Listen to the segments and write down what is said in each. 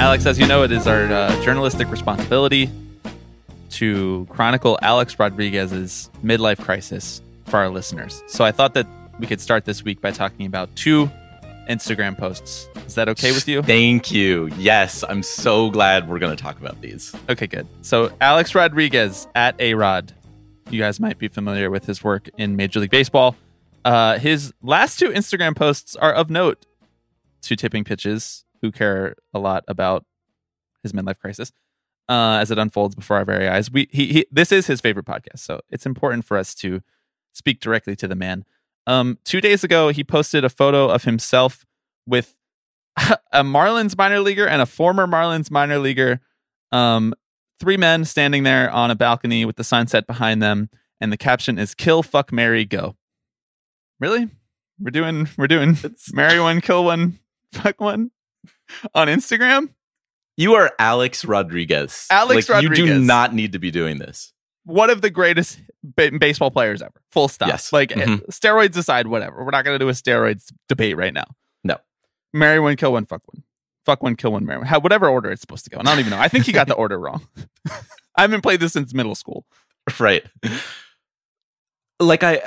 Alex, as you know, it is our uh, journalistic responsibility to chronicle Alex Rodriguez's midlife crisis for our listeners. So I thought that we could start this week by talking about two Instagram posts. Is that okay with you? Thank you. Yes, I'm so glad we're going to talk about these. Okay, good. So Alex Rodriguez at A Rod. You guys might be familiar with his work in Major League Baseball. Uh, his last two Instagram posts are of note to tipping pitches who care a lot about his midlife crisis uh, as it unfolds before our very eyes. We he, he this is his favorite podcast, so it's important for us to speak directly to the man. Um, two days ago, he posted a photo of himself with a Marlins minor leaguer and a former Marlins minor leaguer. Um, three men standing there on a balcony with the sunset behind them, and the caption is "Kill, fuck, marry, go." Really? We're doing we're doing marry one, kill one, fuck one on Instagram. You are Alex Rodriguez. Alex like, Rodriguez. You do not need to be doing this. One of the greatest ba- baseball players ever. Full stop. Yes. Like Mhm. eh, steroids aside, whatever. We're not going to do a steroids debate right now. No. Marry one, kill one, fuck one. Fuck one, kill one, marry one. How, whatever order it's supposed to go. And I don't even know. I think he got the order wrong. I haven't played this since middle school. Right. Like I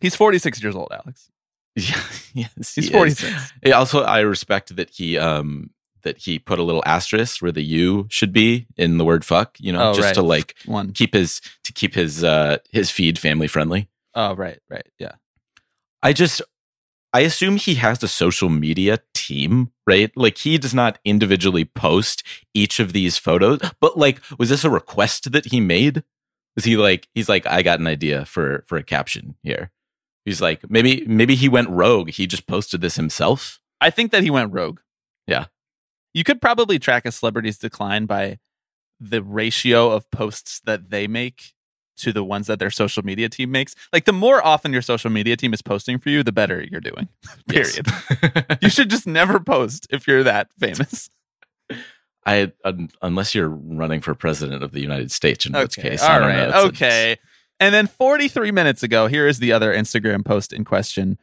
He's 46 years old, Alex. Yeah, yes, He's he 46. Also, I respect that he um that he put a little asterisk where the U should be in the word "fuck." You know, Oh, just right. to like One. keep his to keep his uh his feed family friendly. Oh, right, right. Yeah. I just I assume he has a social media team, right? Like he does not individually post each of these photos, but like was this a request that he made? Is he like he's like I got an idea for for a caption here. He's like maybe maybe he went rogue. He just posted this himself. I think that he went rogue. Yeah. You could probably track a celebrity's decline by the ratio of posts that they make to the ones that their social media team makes. Like the more often your social media team is posting for you, the better you're doing. Period. you should just never post if you're that famous. I un, unless you're running for president of the United States, in which case, I All don't right. know. Okay. And then 43 minutes ago, here is the other Instagram post in question.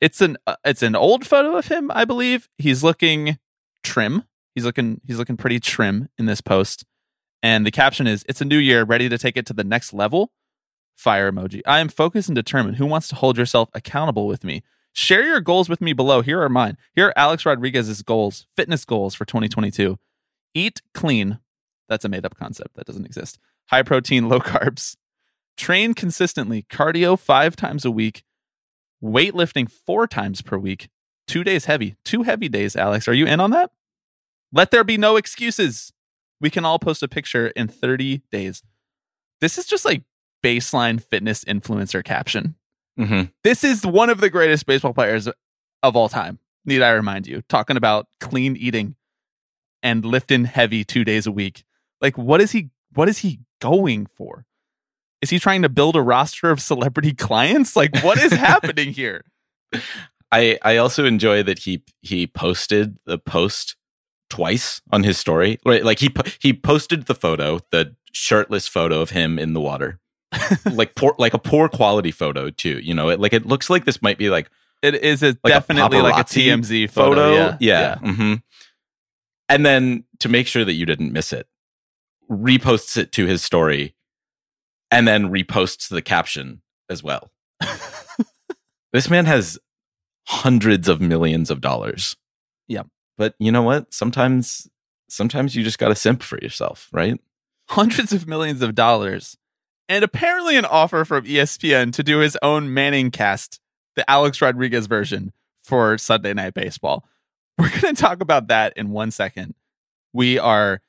It's an uh, it's an old photo of him, I believe. He's looking trim. He's looking he's looking pretty trim in this post. And the caption is it's a new year, ready to take it to the next level. Fire emoji. I am focused and determined. Who wants to hold yourself accountable with me? Share your goals with me below. Here are mine. Here are Alex Rodriguez's goals, fitness goals for 2022. Eat clean. That's a made up concept that doesn't exist. High protein, low carbs. Train consistently, cardio five times a week, weightlifting four times per week, two days heavy, two heavy days, Alex. Are you in on that? Let there be no excuses. We can all post a picture in 30 days. This is just like baseline fitness influencer caption. Mhm. This is one of the greatest baseball players of all time. Need I remind you? Talking about clean eating and lifting heavy two days a week. Like, what is he? What is he going for? Is he trying to build a roster of celebrity clients? Like, what is happening here? I I also enjoy that he he posted the post twice on his story. Right, like he he posted the photo, the shirtless photo of him in the water, like poor like a poor quality photo too. You know, it like it looks like this might be like It is a, like definitely like a TMZ photo. Yeah. hmm And then to make sure that you didn't miss it, reposts it to his story and then reposts the caption as well. this man has hundreds of millions of dollars. Yep. But you know what? Sometimes sometimes you just got to simp for yourself, right? hundreds of millions of dollars, and apparently an offer from ESPN to do his own Manning cast, the Alex Rodriguez version for Sunday Night Baseball. We're going to talk about that in one second. We are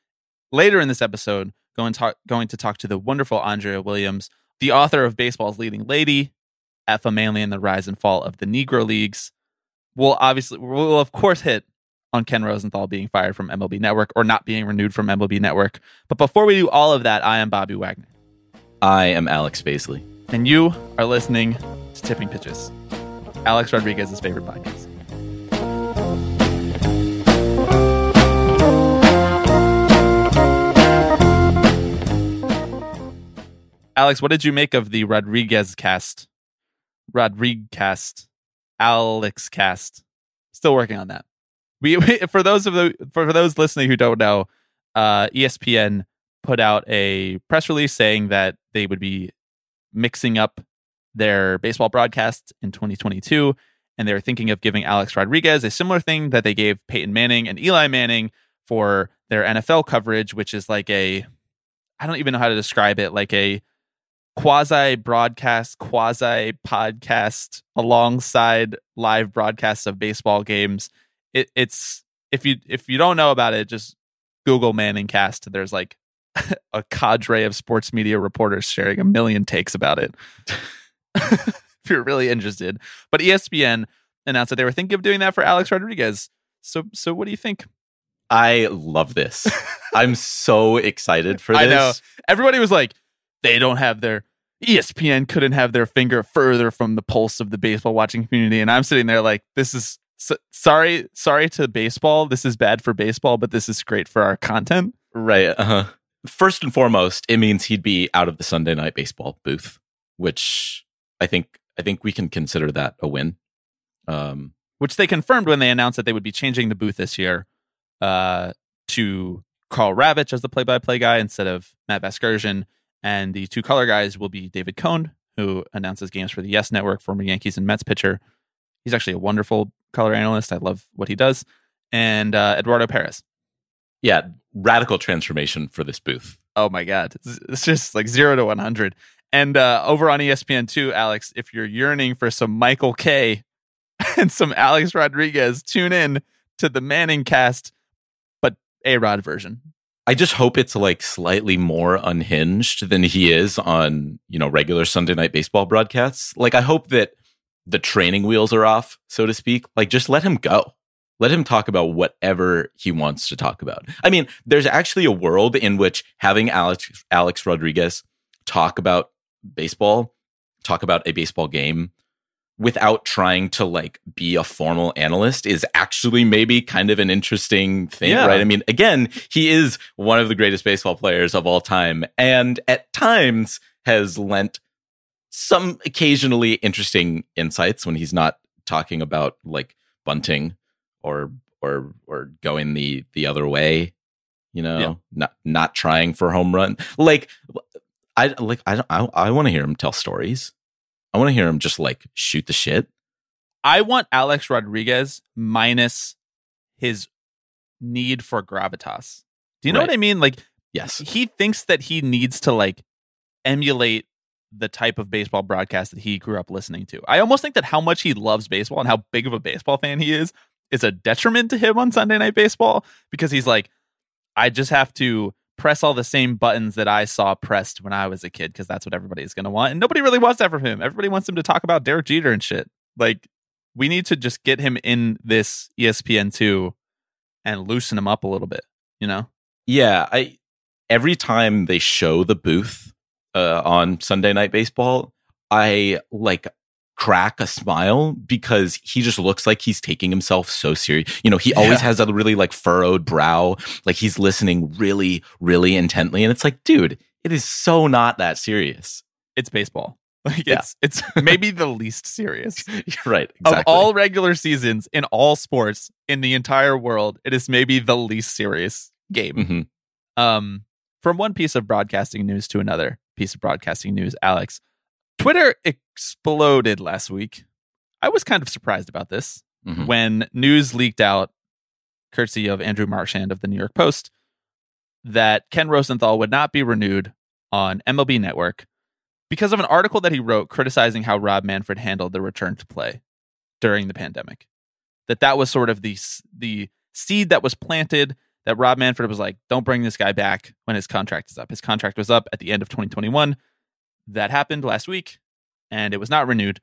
later in this episode going, talk, going to talk to the wonderful Andrea Williams, the author of Baseball's Leading Lady, Effa Manley and the Rise and Fall of the Negro Leagues. We'll obviously, we'll of course hit on Ken Rosenthal being fired from MLB Network or not being renewed from MLB Network. But before we do all of that, I am Bobby Wagner. I am Alex Baisley. And you are listening to Tipping Pitches, Alex Rodriguez's favorite podcast. Alex, what did you make of the Rodriguez cast? Rodriguez cast, Alex cast. Still working on that. We, we for those of the for those listening who don't know, uh, ESPN put out a press release saying that they would be mixing up their baseball broadcasts in 2022, and they were thinking of giving Alex Rodriguez a similar thing that they gave Peyton Manning and Eli Manning for their NFL coverage, which is like a I don't even know how to describe it, like a quasi broadcast, quasi podcast alongside live broadcasts of baseball games. It, it's if you if you don't know about it, just Google Manning Cast. There's like a cadre of sports media reporters sharing a million takes about it. if you're really interested, but ESPN announced that they were thinking of doing that for Alex Rodriguez. So so what do you think? I love this. I'm so excited for this. I know. Everybody was like, they don't have their ESPN couldn't have their finger further from the pulse of the baseball watching community. And I'm sitting there like, this is so, sorry, sorry to baseball. This is bad for baseball, but this is great for our content. Right. Uh-huh. First and foremost, it means he'd be out of the Sunday night baseball booth, which I think I think we can consider that a win. Um, which they confirmed when they announced that they would be changing the booth this year uh, to Karl Ravech as the play-by-play guy instead of Matt Vasgersian, and the two color guys will be David Cone, who announces games for the Yes Network, former Yankees and Mets pitcher. He's actually a wonderful color analyst. I love what he does, and uh, Eduardo Perez. Yeah, radical transformation for this booth. Oh my god, it's, it's just like zero to one hundred. And uh, over on ESPN two, Alex, if you're yearning for some Michael Kay and some Alex Rodriguez, tune in to the Manning cast but a Rod version. I just hope it's like slightly more unhinged than he is on, you know, regular Sunday night baseball broadcasts. Like I hope that the training wheels are off, so to speak. Like just let him go. Let him talk about whatever he wants to talk about. I mean, there's actually a world in which having Alex Alex Rodriguez talk about baseball, talk about a baseball game without trying to like be a formal analyst is actually maybe kind of an interesting thing, yeah. right? I mean, again, he is one of the greatest baseball players of all time and at times has lent some occasionally interesting insights when he's not talking about like bunting or or or going the the other way, you know, yeah. not not trying for home run. Like I like I I, I want to hear him tell stories. I want to hear him just like shoot the shit. I want Alex Rodriguez minus his need for gravitas. Do you know right. what I mean? Like, yes, he thinks that he needs to like emulate the type of baseball broadcast that he grew up listening to. I almost think that how much he loves baseball and how big of a baseball fan he is is a detriment to him on Sunday Night Baseball because he's like, I just have to press all the same buttons that I saw pressed when I was a kid because that's what everybody's going to want. And nobody really wants that from him. Everybody wants him to talk about Derek Jeter and shit. Like, we need to just get him in this ESPN2 and loosen him up a little bit, you know? Yeah. I every time they show the booth uh, on Sunday Night Baseball, I like crack a smile because he just looks like he's taking himself so serious. You know, he always yeah. has a really like furrowed brow, like he's listening really, really intently. And it's like, dude, it is so not that serious. It's baseball. Like yeah. it's it's maybe the least serious. right. Exactly. Of all regular seasons in all sports in the entire world, it is maybe the least serious game. Mm-hmm. Um from one piece of broadcasting news to another piece of broadcasting news, Alex. Twitter exploded last week. I was kind of surprised about this mm-hmm. when news leaked out, courtesy of Andrew Marchand of the New York Post, that Ken Rosenthal would not be renewed on MLB Network because of an article that he wrote criticizing how Rob Manfred handled the return to play during the pandemic. That that was sort of the the seed that was planted that Rob Manfred was like, "Don't bring this guy back when his contract is up." His contract was up at the end of 2021 that happened last week and it was not renewed.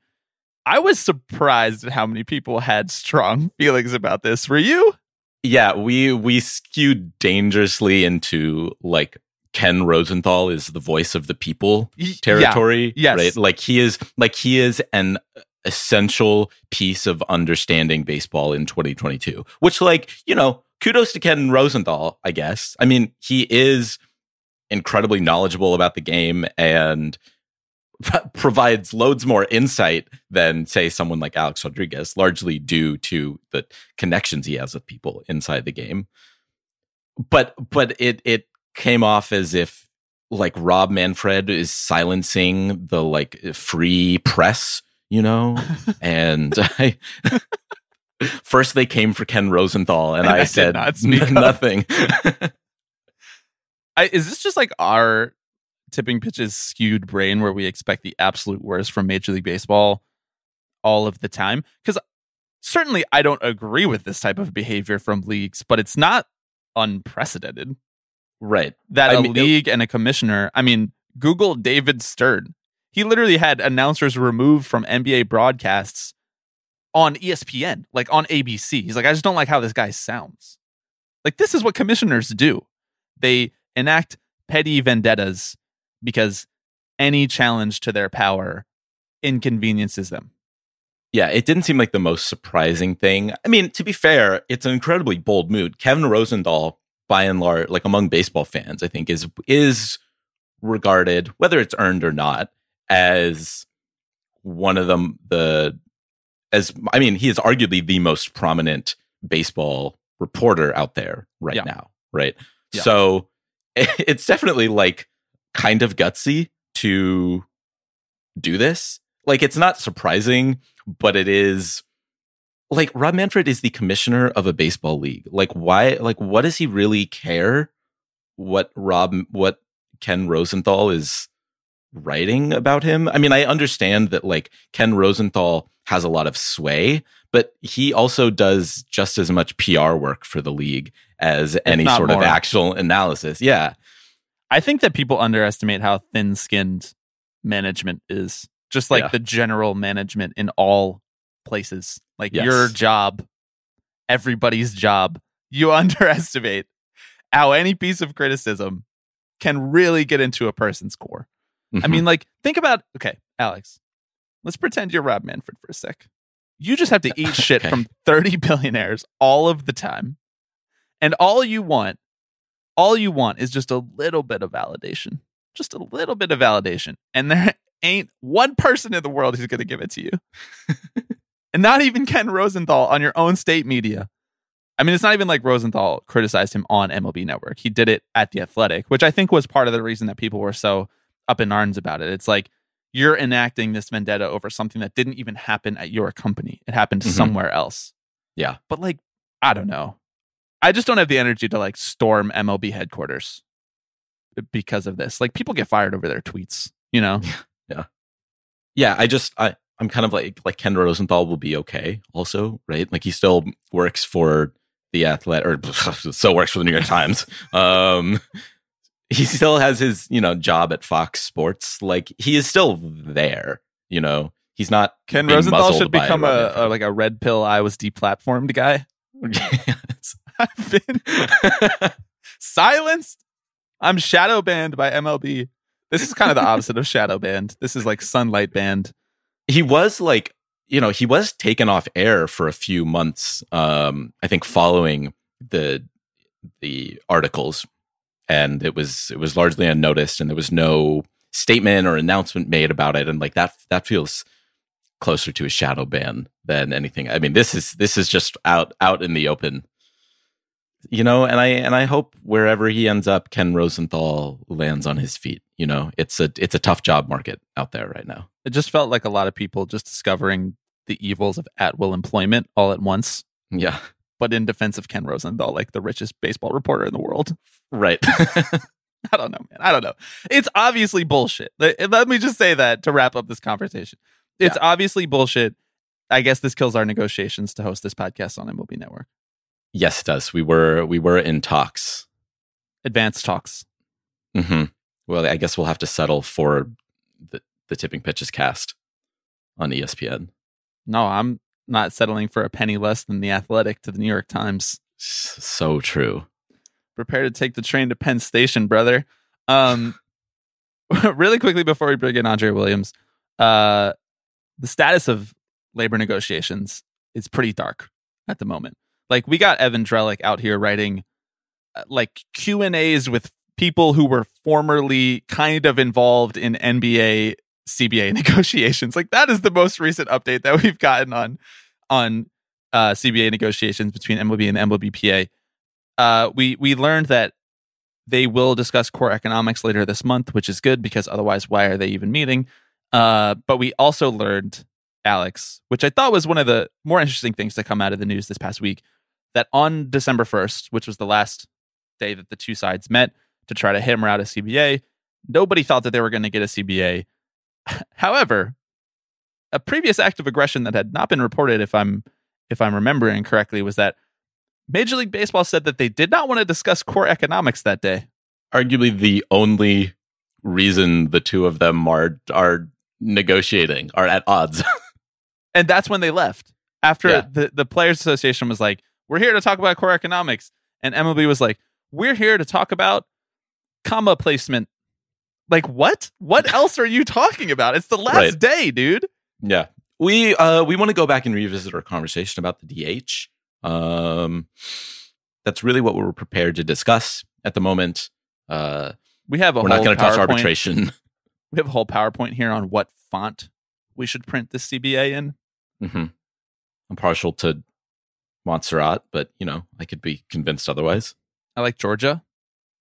I was surprised at how many people had strong feelings about this. Were you? Yeah, we we skewed dangerously into like Ken Rosenthal is the voice of the people territory. Yes. Right. Like he is like he is an essential piece of understanding baseball in 2022. Which like, you know, kudos to Ken Rosenthal, I guess. I mean, he is incredibly knowledgeable about the game and provides loads more insight than say someone like Alex Rodriguez, largely due to the connections he has with people inside the game. But but it it came off as if like Rob Manfred is silencing the like free press, you know? and I first they came for Ken Rosenthal and, And I I said not speak nothing. I, is this just like our tipping pitches skewed brain where we expect the absolute worst from Major League Baseball all of the time? Because certainly I don't agree with this type of behavior from leagues, but it's not unprecedented right. that I a mean, it- league and a commissioner. I mean, Google David Stern. He literally had announcers removed from NBA broadcasts on ESPN, like on ABC. He's like, I just don't like how this guy sounds. Like, this is what commissioners do. They enact petty vendettas because any challenge to their power inconveniences them. Yeah, it didn't seem like the most surprising thing. I mean, to be fair, it's an incredibly bold move. Kevin Rosenthal, by and large, like among baseball fans, I think is is regarded, whether it's earned or not, as one of them the as I mean, he is arguably the most prominent baseball reporter out there right Yeah. now, right? Yeah. So it's definitely like kind of gutsy to do this. Like it's not surprising, but it is like Rob Manfred is the commissioner of a baseball league. Like why like what does he really care what Rob what Ken Rosenthal is writing about him? I mean, I understand that like Ken Rosenthal has a lot of sway, but he also does just as much PR work for the league as any sort of actual analysis. Yeah. I think that people underestimate how thin skinned management is. Just like Yeah. the general management in all places. Like Yes. your job, everybody's job. You underestimate how any piece of criticism can really get into a person's core. I Mhm. mean, like, think about okay, Alex, let's pretend you're Rob Manfred for a sec. You just have to eat shit Okay. from 30 billionaires all of the time. And all you want, all you want is just a little bit of validation. Just a little bit of validation. And there ain't one person in the world who's going to give it to you. and not even Ken Rosenthal on your own state media. I mean, it's not even like Rosenthal criticized him on MLB Network. He did it at The Athletic, which I think was part of the reason that people were so up in arms about it. It's like you're enacting this vendetta over something that didn't even happen at your company. It happened Mhm. somewhere else. Yeah. But like, I don't know. I just don't have the energy to like storm MLB headquarters because of this. Like people get fired over their tweets, you know? yeah, Yeah. I just I I'm kind of like like Ken Rosenthal will be okay also, right? Like he still works for the Athletic or still works for the New York Times. Um he still has his, you know, job at Fox Sports. Like he is still there, you know. He's not Ken Rosenthal should become a, a like a red pill I was deplatformed guy. Yes. I've been silenced. I'm shadow banned by MLB. This is kind of the opposite of shadow banned. This is like sunlight banned. he was like you know he was taken off air for a few months um i think following the the articles and it was it was largely unnoticed and there was no statement or announcement made about it and like that that feels closer to a shadow ban than anything i mean this is this is just out out in the open you know and i and i hope wherever he ends up ken rosenthal lands on his feet you know it's a it's a tough job market out there right now It just felt like a lot of people just discovering the evils of at will employment all at once, yeah but in defense of Ken Rosenthal, like the richest baseball reporter in the world. right I don't know, man. I don't know. It's obviously bullshit. Let, me just say that to wrap up this conversation. It's obviously bullshit. I guess this kills our negotiations to host this podcast on MLB Network. Yes, it does. We were we were in talks. Advanced talks. hmm Well, I guess we'll have to settle for the the tipping pitches cast on ESPN. No, I'm not settling for a penny less than the Athletic to the New York Times. So true. Prepare to take the train to Penn Station, brother. Um, really quickly before we bring in Andrea Williams, uh, the status of labor negotiations is pretty dark at the moment. Like we got Evan Drellich out here writing uh, like Q and A's with people who were formerly kind of involved in NBA CBA negotiations. Like that is the most recent update that we've gotten on on uh, CBA negotiations between MLB and MLBPA. Uh, we we learned that they will discuss core economics later this month, which is good because otherwise, why are they even meeting? Uh, but we also learned, Alex, which I thought was one of the more interesting things to come out of the news this past week, that on December 1st, which was the last day that the two sides met to try to hammer out a CBA, nobody thought that they were going to get a CBA. However, a previous act of aggression that had not been reported, if I'm if I'm remembering correctly, was that Major League Baseball said that they did not want to discuss core economics that day. Arguably the only reason the two of them are are negotiating are at odds. and that's when they left. After Yeah. the, the Players Association was like, We're here to talk about core economics. And MLB was like, We're here to talk about comma placement. Like what? What else are you talking about? It's the last Right. day, dude. Yeah. We uh we want to go back and revisit our conversation about the DH. Um that's really what we're prepared to discuss at the moment. Uh We have a we're whole not going to touch arbitration. We have a whole PowerPoint here on what font we should print this CBA in. Mm-hmm. I'm partial to Montserrat, but you know, I could be convinced otherwise. I like Georgia.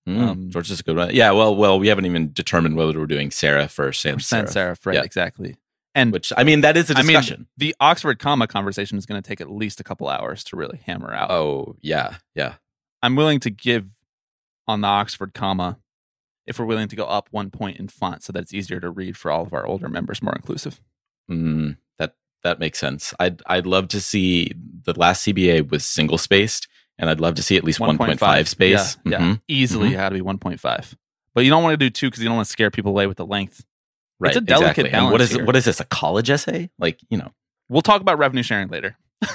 Mm, Um, Georgia's a good one. Yeah, well, well, we haven't even determined whether we're doing serif or sans Sans serif. serif, right? Yeah. Exactly. And Which I mean, that is a I mean, discussion. the Oxford comma conversation is going to take at least a couple hours to really hammer out. oh yeah, yeah. I'm willing to give on the Oxford comma if we're willing to go up one point in font so that it's easier to read for all of our older members, more inclusive. Mm, that makes sense. I'd I'd love to see the last CBA was single spaced, and I'd love to see at least 1.5 space. Yeah, yeah. Mhm. easily Mhm. had to be 1.5. But you don't want to do two because you don't want to scare people away with the length. Right, a delicate exactly. And what balance is here. what is this? A college essay? Like you know, We'll talk about revenue sharing later.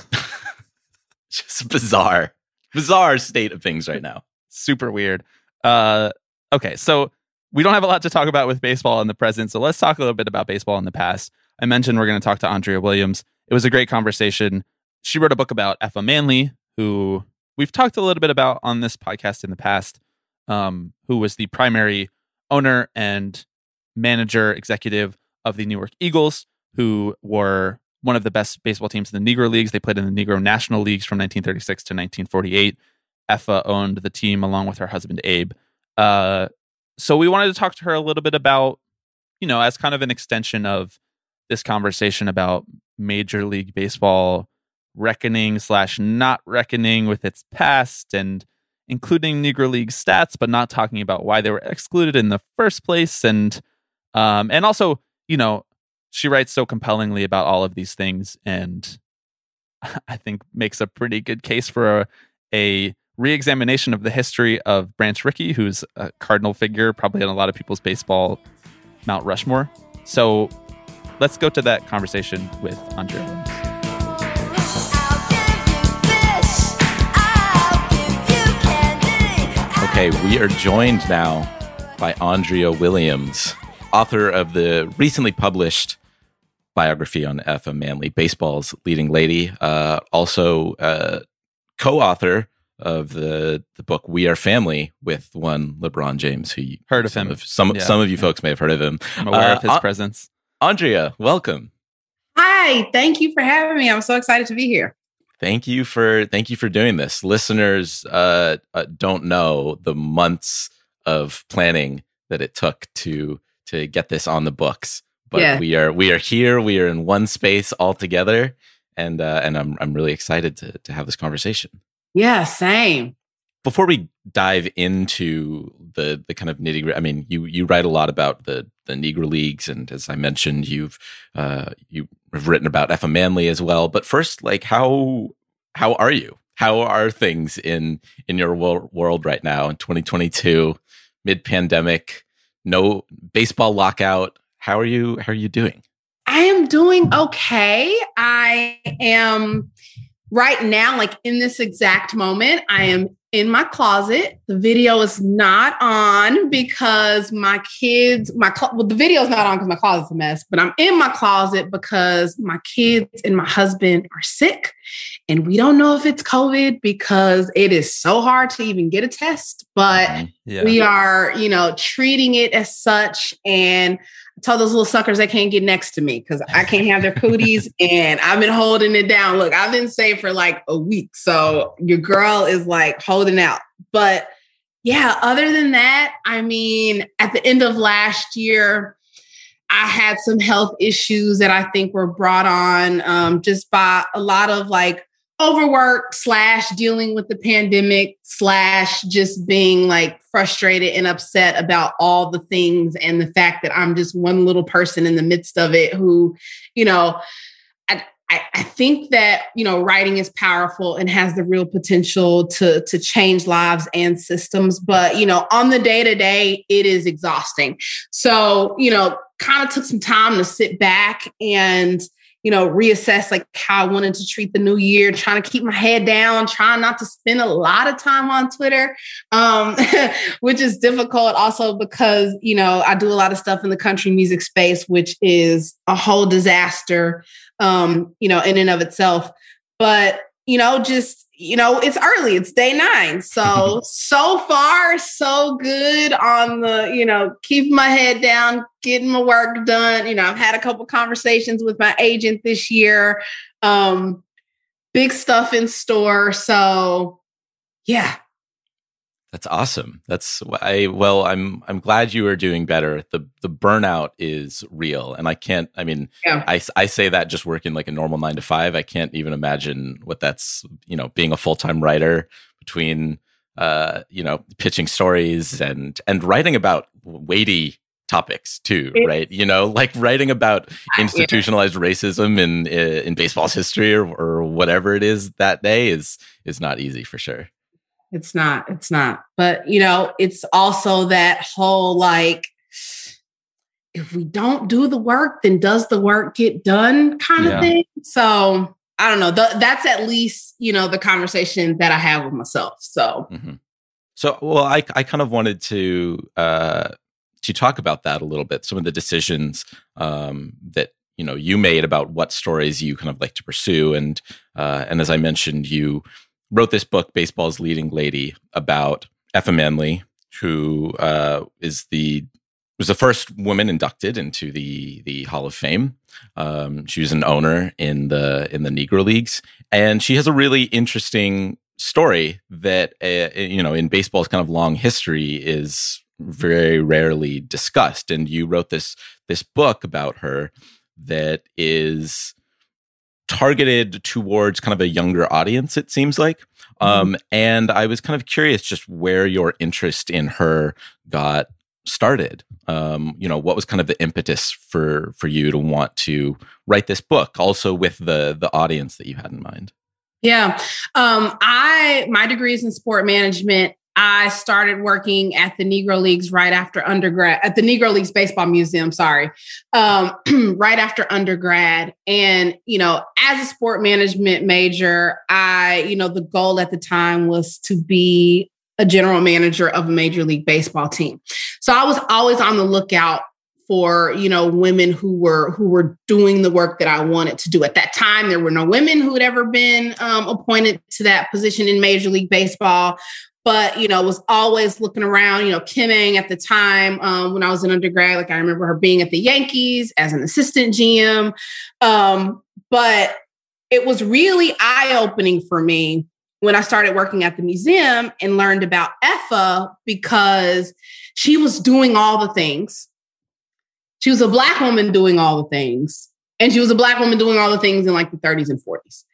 just bizarre, bizarre state of things right now. Super weird. Uh, okay, so we don't have a lot to talk about with baseball in the present, so let's talk a little bit about baseball in the past. I mentioned we're going to talk to Andrea Williams. It was a great conversation. She wrote a book about Effa Manley, who we've talked a little bit about on this podcast in the past, um, who was the primary owner and manager executive of the Newark Eagles, who were one of the best baseball teams in the Negro Leagues. They played in the Negro National Leagues from 1936 to 1948. Effa owned the team along with her husband Abe. Uh, so we wanted to talk to her a little bit about, you know, as kind of an extension of this conversation about Major League Baseball reckoning slash not reckoning with its past and including Negro League stats, but not talking about why they were excluded in the first place, and um, and also, you know, she writes so compellingly about all of these things, and I think makes a pretty good case for a, a re-examination of the history of Branch Rickey, who's a cardinal figure, probably in a lot of people's baseball Mount Rushmore. So let's go to that conversation with Andrea. Williams. I'll give you fish. I'll give you candy. Okay, we are joined now by Andrea Williams, author of the recently published biography on Effa Manley, baseball's leading lady. Uh, also, uh, co-author of the the book We Are Family with one LeBron James, who you, Heard of some him. some Yeah. some of you folks may have heard of him. I'm aware Uh, of his uh, presence. Andrea, welcome. Hi, thank you for having me. I'm so excited to be here. Thank you for thank you for doing this. Listeners uh, uh, don't know the months of planning that it took to to get this on the books, but Yeah. we are we are here. We are in one space all together, and uh, and I'm I'm really excited to to have this conversation. Yeah, same. Before we dive into the the kind of nitty gritty, I mean, you you write a lot about the the Negro leagues, and as I mentioned, you've uh, you have written about Effa Manley as well. But first, like how how are you? How are things in in your wor- world right now in 2022, mid pandemic, no baseball lockout? How are you? How are you doing? I am doing okay. I am right now, like in this exact moment, I am in my closet. The video is not on because my kids, my clo- well, the video is not on because my closet's a mess, but I'm in my closet because my kids and my husband are sick. And we don't know if it's COVID because it is so hard to even get a test, but mm-hmm. Yeah. we are, you know, treating it as such. And tell those little suckers they can't get next to me because I can't have their cooties. and I've been holding it down. Look, I've been safe for like a week. So your girl is like holding out. But yeah, other than that, I mean, at the end of last year, I had some health issues that I think were brought on um, just by a lot of like overwork slash dealing with the pandemic slash just being like frustrated and upset about all the things and the fact that I'm just one little person in the midst of it who, you know, I, I, think that you know writing is powerful and has the real potential to to change lives and systems but you know on the day to day it is exhausting. So you know kind of took some time to sit back and you know reassess like how i wanted to treat the new year trying to keep my head down trying not to spend a lot of time on twitter um, which is difficult also because you know i do a lot of stuff in the country music space which is a whole disaster um, you know, in and of itself. But, you know, just, you know, it's early, it's day nine. So, so far, so good on the, you know, keeping my head down, getting my work done. You know, I've had a couple conversations with my agent this year. Um, big stuff in store. So, yeah, That's awesome. That's I well, I'm I'm glad you are doing better. The the burnout is real, and I can't. I mean, Yeah. I I say that just working like a normal nine to five. I can't even imagine what that's you know being a full time writer between uh you know pitching stories and and writing about weighty topics too, right? You know, like writing about institutionalized racism in in baseball's history or, or whatever it is that day is is not easy for sure. It's not. It's not. But you know, it's also that whole like, if we don't do the work, then does the work get done kind Yeah. of thing. So I don't know. Th- that's at least you know the conversation that I have with myself. So Mhm. So, well, I I kind of wanted to uh, to talk about that a little bit. Some of the decisions um, that you know you made about what stories you kind of like to pursue, and uh, and as I mentioned, you wrote this book, "Baseball's Leading Lady," about Effa Manley, who uh, is the was the first woman inducted into the the Hall of Fame. Um, she was an owner in the in the Negro Leagues, and she has a really interesting story that uh, you know in baseball's kind of long history is very rarely discussed. And you wrote this this book about her that is targeted towards kind of a younger audience. It seems like. Um, and I was kind of curious just where your interest in her got started um you know what was kind of the impetus for for you to want to write this book also with the the audience that you had in mind yeah, um, I my degree is in sport management. I started working at the Negro Leagues right after undergrad at the Negro Leagues Baseball Museum. Sorry, um, right after undergrad, and you know, as a sport management major, I you know the goal at the time was to be a general manager of a major league baseball team. So I was always on the lookout for you know women who were who were doing the work that I wanted to do at that time. There were no women who had ever been um, appointed to that position in Major League Baseball, but you know was always looking around. You know Kim Ng at the time um, when I was an undergrad, like I remember her being at the Yankees as an assistant GM, um, but it was really eye opening for me when I started working at the museum and learned about Effa because she was doing all the things she was a black woman doing all the things and she was a black woman doing all the things in like the 30s and 40s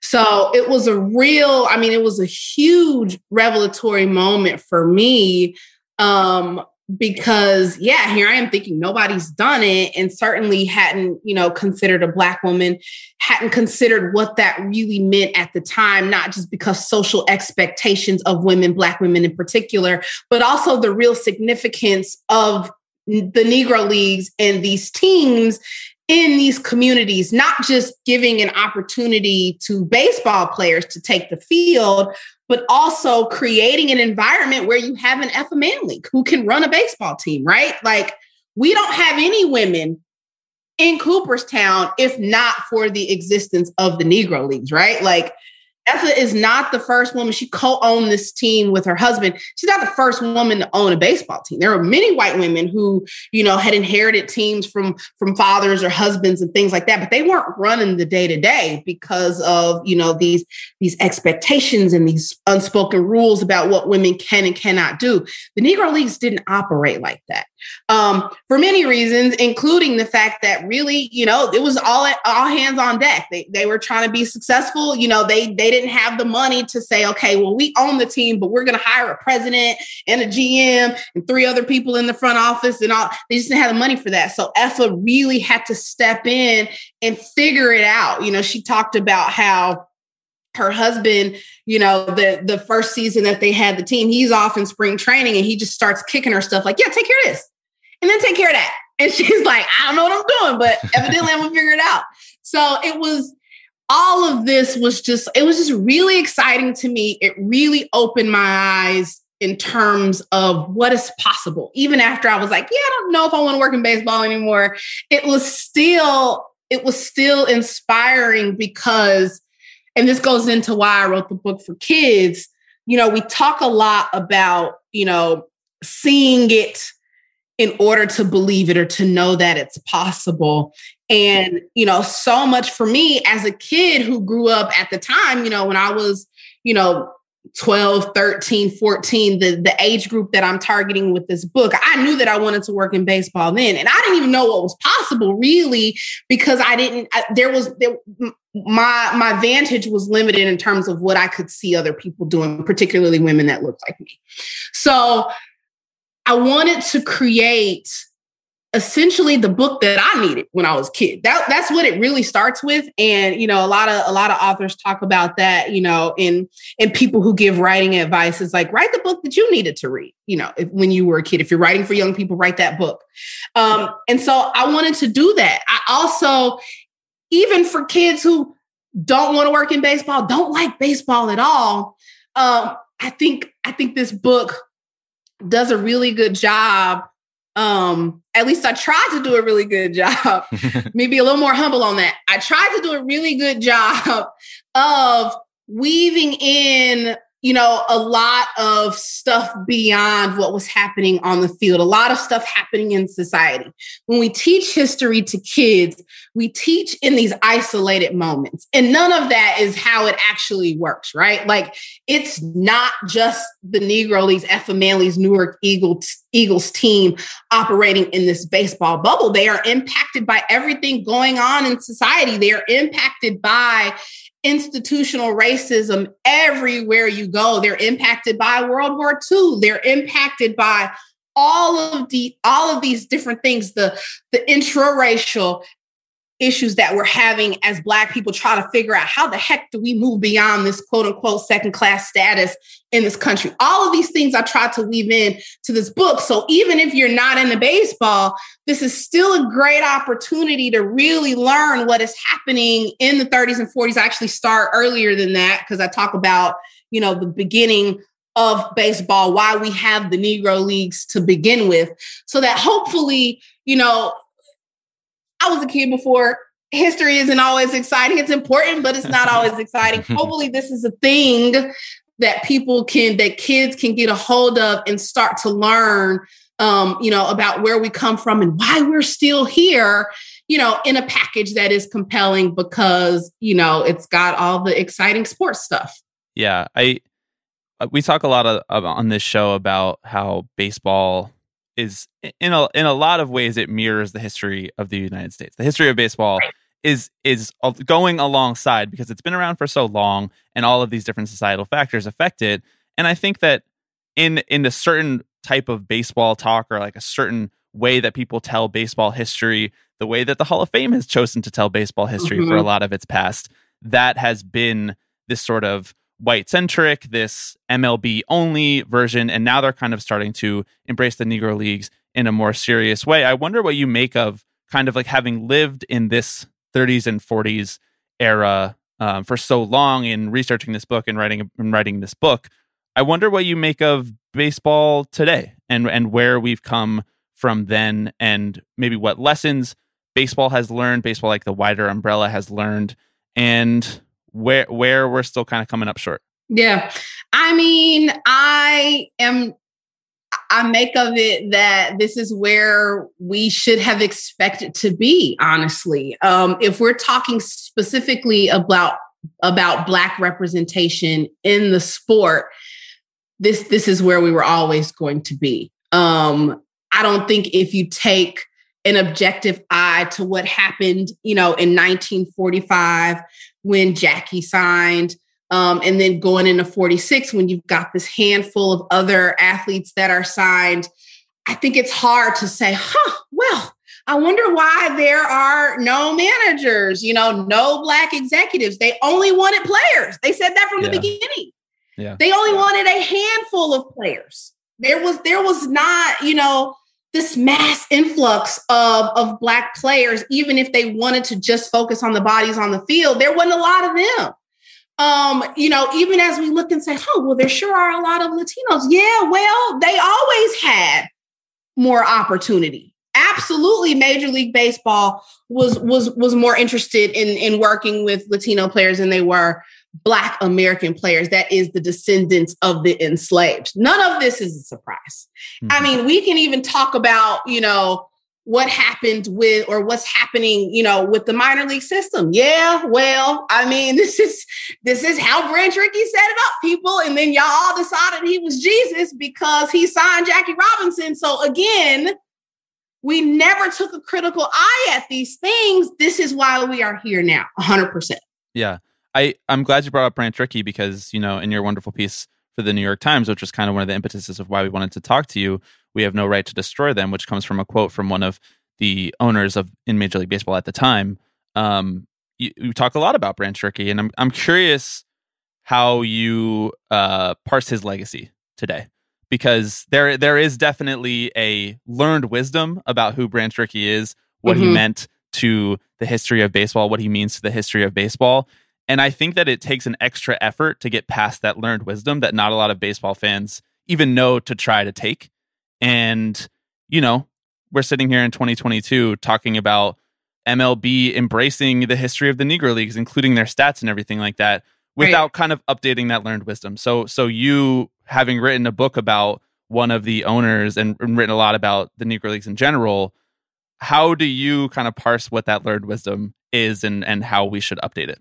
so it was a real i mean it was a huge revelatory moment for me um because yeah here i am thinking nobody's done it and certainly hadn't you know considered a black woman hadn't considered what that really meant at the time not just because social expectations of women black women in particular but also the real significance of the Negro leagues and these teams in these communities, not just giving an opportunity to baseball players to take the field, but also creating an environment where you have an Effa Manley who can run a baseball team, right? Like we don't have any women in Cooperstown if not for the existence of the Negro Leagues, right? Like Effa is not the first woman. She co-owned this team with her husband. She's not the first woman to own a baseball team. There are many white women who, you know, had inherited teams from from fathers or husbands and things like that, but they weren't running the day to day because of, you know, these these expectations and these unspoken rules about what women can and cannot do. The Negro Leagues didn't operate like that um, for many reasons, including the fact that really, you know, it was all all hands on deck. They they were trying to be successful. You know, they they didn't have the money to say, okay, well, we own the team, but we're going to hire a president and a GM and three other people in the front office and all. They just didn't have the money for that. So Effa really had to step in and figure it out. You know, she talked about how her husband, you know, the the first season that they had the team, he's off in spring training and he just starts kicking her stuff like, yeah, take care of this. And then take care of that. And she's like, I don't know what I'm doing, but evidently I'm gonna figure it out. So it was all of this was just, it was just really exciting to me. It really opened my eyes in terms of what is possible. Even after I was like, yeah, I don't know if I want to work in baseball anymore. It was still, it was still inspiring because and this goes into why I wrote the book for kids. You know, we talk a lot about, you know, seeing it in order to believe it or to know that it's possible. And, you know, so much for me as a kid who grew up at the time, you know, when I was, you know, 12, 13, 14, the, the age group that I'm targeting with this book, I knew that I wanted to work in baseball then. And I didn't even know what was possible really because I didn't, I, there was, there, my my vantage was limited in terms of what I could see other people doing, particularly women that looked like me. So I wanted to create essentially the book that I needed when I was a kid. That that's what it really starts with. And you know, a lot of a lot of authors talk about that, you know, in in people who give writing advice is like write the book that you needed to read, you know, if, when you were a kid. If you're writing for young people, write that book. Um, and so I wanted to do that. I also even for kids who don't want to work in baseball, don't like baseball at all. Um, I think I think this book does a really good job. Um, at least I tried to do a really good job. Maybe a little more humble on that. I tried to do a really good job of weaving in you know, a lot of stuff beyond what was happening on the field, a lot of stuff happening in society. When we teach history to kids, we teach in these isolated moments. And none of that is how it actually works, right? Like it's not just the Negro Leagues, Effa Manley's Newark Eagles, Eagles team operating in this baseball bubble. They are impacted by everything going on in society. They are impacted by institutional racism everywhere you go. They're impacted by World War II. They're impacted by all of the all of these different things, the the intraracial issues that we're having as black people try to figure out how the heck do we move beyond this quote unquote second class status in this country? All of these things i try to weave in to this book. So even if you're not into baseball this is still a great opportunity to really learn what is happening in the 30s and 40s I actually start earlier than that because i talk about you know the beginning of baseball why we have the negro leagues to begin with. So that hopefully you know I was a kid before. History isn't always exciting. It's important, but it's not always exciting. Hopefully, this is a thing that people can, that kids can get a hold of and start to learn, um, you know, about where we come from and why we're still here, you know, in a package that is compelling because, you know, it's got all the exciting sports stuff. Yeah, I uh, we talk a lot of, of on this show about how baseball is in a in a lot of ways it mirrors the history of the United States. The history of baseball is is going alongside because it's been around for so long and all of these different societal factors affect it. And I think that in in a certain type of baseball talk or like a certain way that people tell baseball history, the way that the Hall of Fame has chosen to tell baseball history mm-hmm. for a lot of its past, that has been this sort of white centric, this MLB only version, and now they're kind of starting to embrace the Negro Leagues in a more serious way. I wonder what you make of kind of like having lived in this 30s and 40s era um, for so long in researching this book and writing and writing this book, I wonder what you make of baseball today and and where we've come from then and maybe what lessons baseball has learned, baseball like the wider umbrella has learned, and where where we're still kind of coming up short. Yeah. I mean, I am I make of it that this is where we should have expected to be, honestly. Um, if we're talking specifically about about black representation in the sport, this this is where we were always going to be. Um, I don't think if you take an objective eye to what happened, you know, in 1945 when Jackie signed, um, and then going into 46 when you've got this handful of other athletes that are signed, I think it's hard to say, huh, well, I wonder why there are no managers, you know, no black executives. They only wanted players. They said that from Yeah. the beginning. Yeah. They only wanted a handful of players. There was there was not, you know, this mass influx of of black players even if they wanted to just focus on the bodies on the field. There wasn't a lot of them. Um, you know, even as we look and say, "Oh, well there sure are a lot of Latinos." Yeah, well, they always had more opportunity. Absolutely, Major League Baseball was was was more interested in in working with Latino players than they were Black American players. That is the descendants of the enslaved. None of this is a surprise. I Mhm. mean, we can even talk about you know what happened with or what's happening you know with the minor league system yeah well i mean this is this is how branch rickey set it up people and then y'all all decided he was jesus because he signed jackie robinson so again we never took a critical eye at these things this is why we are here now 100% Yeah. I, I'm glad you brought up Branch Rickey because, you know, in your wonderful piece for the New York Times, which was kind of one of the impetuses of why we wanted to talk to you, we have no right to destroy them, which comes from a quote from one of the owners of in Major League Baseball at the time. Um, you, you talk a lot about Branch Rickey, and I'm I'm curious how you uh, parse his legacy today, because there there is definitely a learned wisdom about who Branch Rickey is, what he Mhm. meant to the history of baseball, what he means to the history of baseball. And I think that it takes an extra effort to get past that learned wisdom that not a lot of baseball fans even know to try to take. And, you know, we're sitting here in 2022 talking about MLB embracing the history of the Negro Leagues, including their stats and everything like that, Right. without kind of updating that learned wisdom. So, so you having written a book about one of the owners and, and written a lot about the Negro Leagues in general, how do you kind of parse what that learned wisdom is and and how we should update it?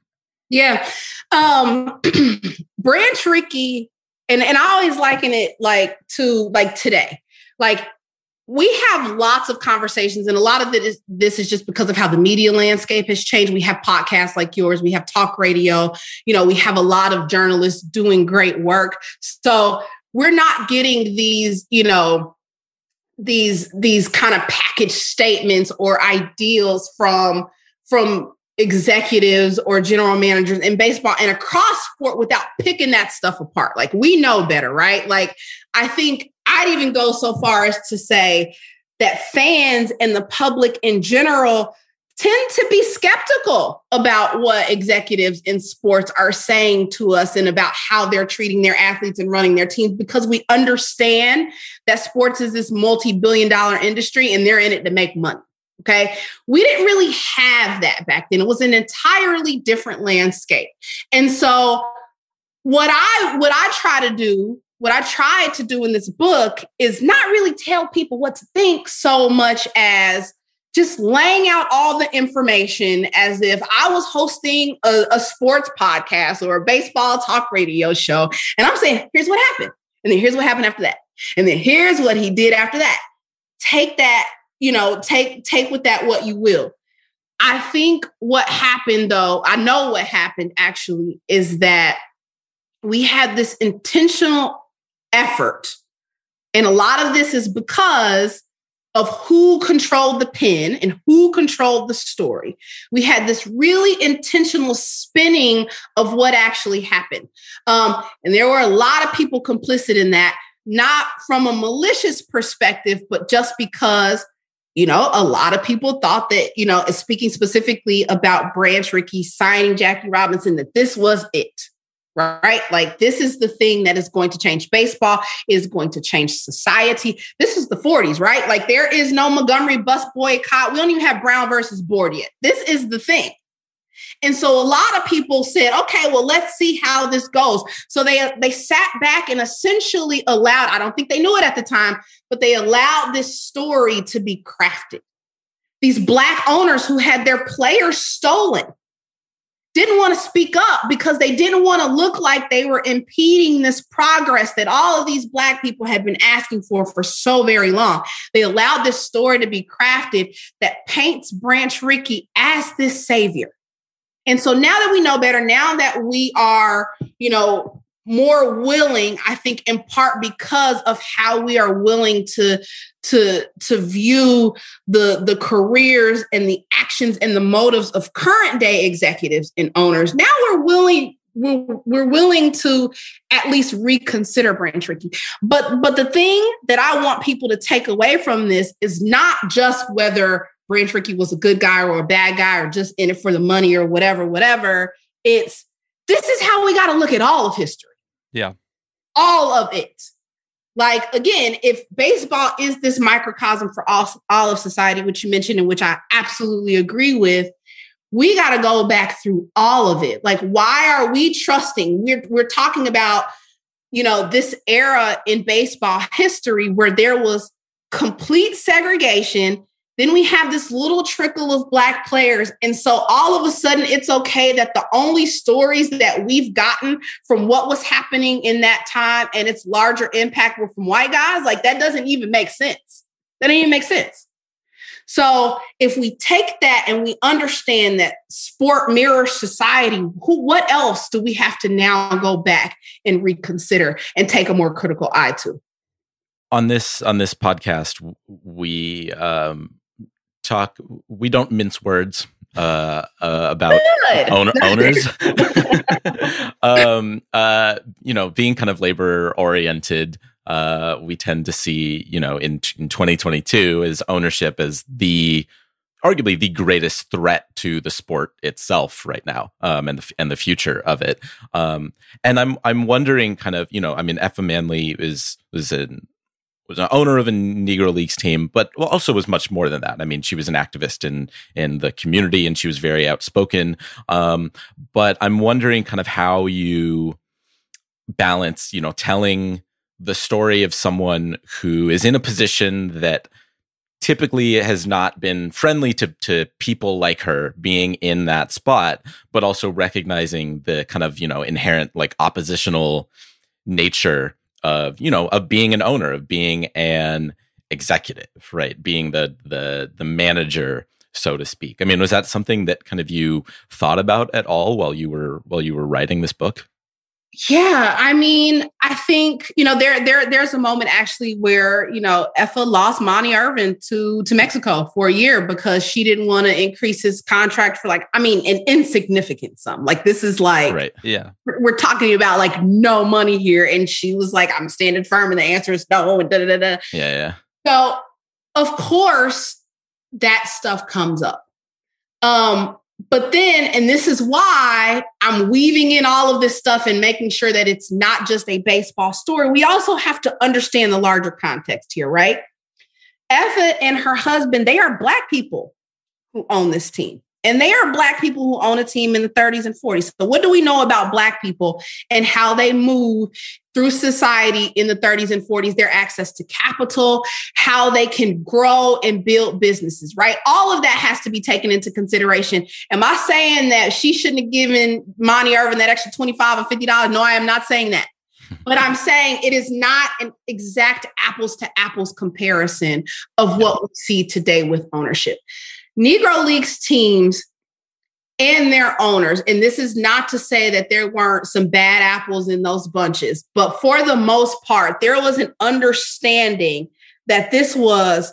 Yeah. Um Branch Rickey, and, and I always liken it like to like today. Like we have lots of conversations, and a lot of this is just because of how the media landscape has changed. We have podcasts like yours, we have talk radio, you know, we have a lot of journalists doing great work. So we're not getting these, you know, these these kind of package statements or ideals from from executives or general managers in baseball and across sport without picking that stuff apart. Like we know better, right? Like I think I'd even go so far as to say that fans and the public in general tend to be skeptical about what executives in sports are saying to us and about how they're treating their athletes and running their teams because we understand that sports is this multi-billion dollar industry and they're in it to make money. Okay. We didn't really have that back then. It was an entirely different landscape. And so what I what I try to do, what I tried to do in this book is not really tell people what to think so much as just laying out all the information as if I was hosting a, a sports podcast or a baseball talk radio show. And I'm saying, here's what happened. And then here's what happened after that. And then here's what he did after that. Take that, you know, take take with that what you will. I think what happened though, I know what happened actually is that we had this intentional effort. And a lot of this is because of who controlled the pen and who controlled the story. We had this really intentional spinning of what actually happened. Um, and there were a lot of people complicit in that, not from a malicious perspective, but just because you know, a lot of people thought that, you know, speaking specifically about Branch Rickey signing Jackie Robinson, that this was it, right? Like, this is the thing that is going to change baseball, is going to change society. This is the 40s, right? Like, there is no Montgomery bus boycott. We don't even have Brown versus Board yet. This is the thing. And so a lot of people said, okay, well, let's see how this goes. So they they sat back and essentially allowed, I don't think they knew it at the time, but they allowed this story to be crafted. These black owners who had their players stolen didn't want to speak up because they didn't want to look like they were impeding this progress that all of these black people had been asking for for so very long. They allowed this story to be crafted that paints Branch Rickey as this savior. And so now that we know better, now that we are, you know, more willing, I think in part because of how we are willing to to to view the the careers and the actions and the motives of current day executives and owners. Now we're willing we're, we're willing to at least reconsider Branch Rickey. But but the thing that I want people to take away from this is not just whether Branch Rickey was a good guy or a bad guy or just in it for the money or whatever, whatever. It's this is how we got to look at all of history. Yeah. All of it. Like again, if baseball is this microcosm for all, all of society, which you mentioned and which I absolutely agree with, we got to go back through all of it. Like, why are we trusting? We're we're talking about, you know, this era in baseball history where there was complete segregation then we have this little trickle of Black players. And so all of a sudden, it's okay that the only stories that we've gotten from what was happening in that time and its larger impact were from white guys. Like that doesn't even make sense. That doesn't even make sense. So if we take that and we understand that sport mirrors society, who, what else do we have to now go back and reconsider and take a more critical eye to? on this on this podcast we um talk we don't mince words uh, uh about own, owners. Um uh you know being kind of labor oriented uh we tend to see you know in in 2022 is ownership as the arguably the greatest threat to the sport itself right now um and the and the future of it. Um and i'm i'm wondering kind of you know i mean Effa Manley is was an was an owner of a Negro Leagues team, but also was much more than that. I mean, she was an activist in in the community, and she was very outspoken. Um, but I'm wondering, kind of, how you balance, you know, telling the story of someone who is in a position that typically has not been friendly to to people like her being in that spot, but also recognizing the kind of you know inherent like oppositional nature of you know of being an owner of being an executive right? Being the the the manager so to speak. I mean was that something that kind of you thought about at all while you were while you were writing this book Yeah, I mean, I think you know there there there's a moment actually where you know Effa lost Monte Irvin to to Mexico for a year because she didn't want to increase his contract for like I mean an insignificant sum. Like this is like right Yeah. we're talking about like no money here, and she was like, "I'm standing firm," and the answer is no, and da da da da. yeah yeah So, of course, that stuff comes up. Um, but then, and this is why I'm weaving in all of this stuff and making sure that it's not just a baseball story. We also have to understand the larger context here, right? Effa and her husband, they are Black people who own this team. And they are Black people who own a team in the 30s and 40s. So, what do we know about Black people and how they move through society in the 30s and 40s? Their access to capital, how they can grow and build businesses, right? All of that has to be taken into consideration. Am I saying that she shouldn't have given Monte Irvin that extra 25 or $50? No, I am not saying that. But I'm saying it is not an exact apples to apples comparison of what we see today with ownership. Negro Leagues teams and their owners, and this is not to say that there weren't some bad apples in those bunches, but for the most part, there was an understanding that this was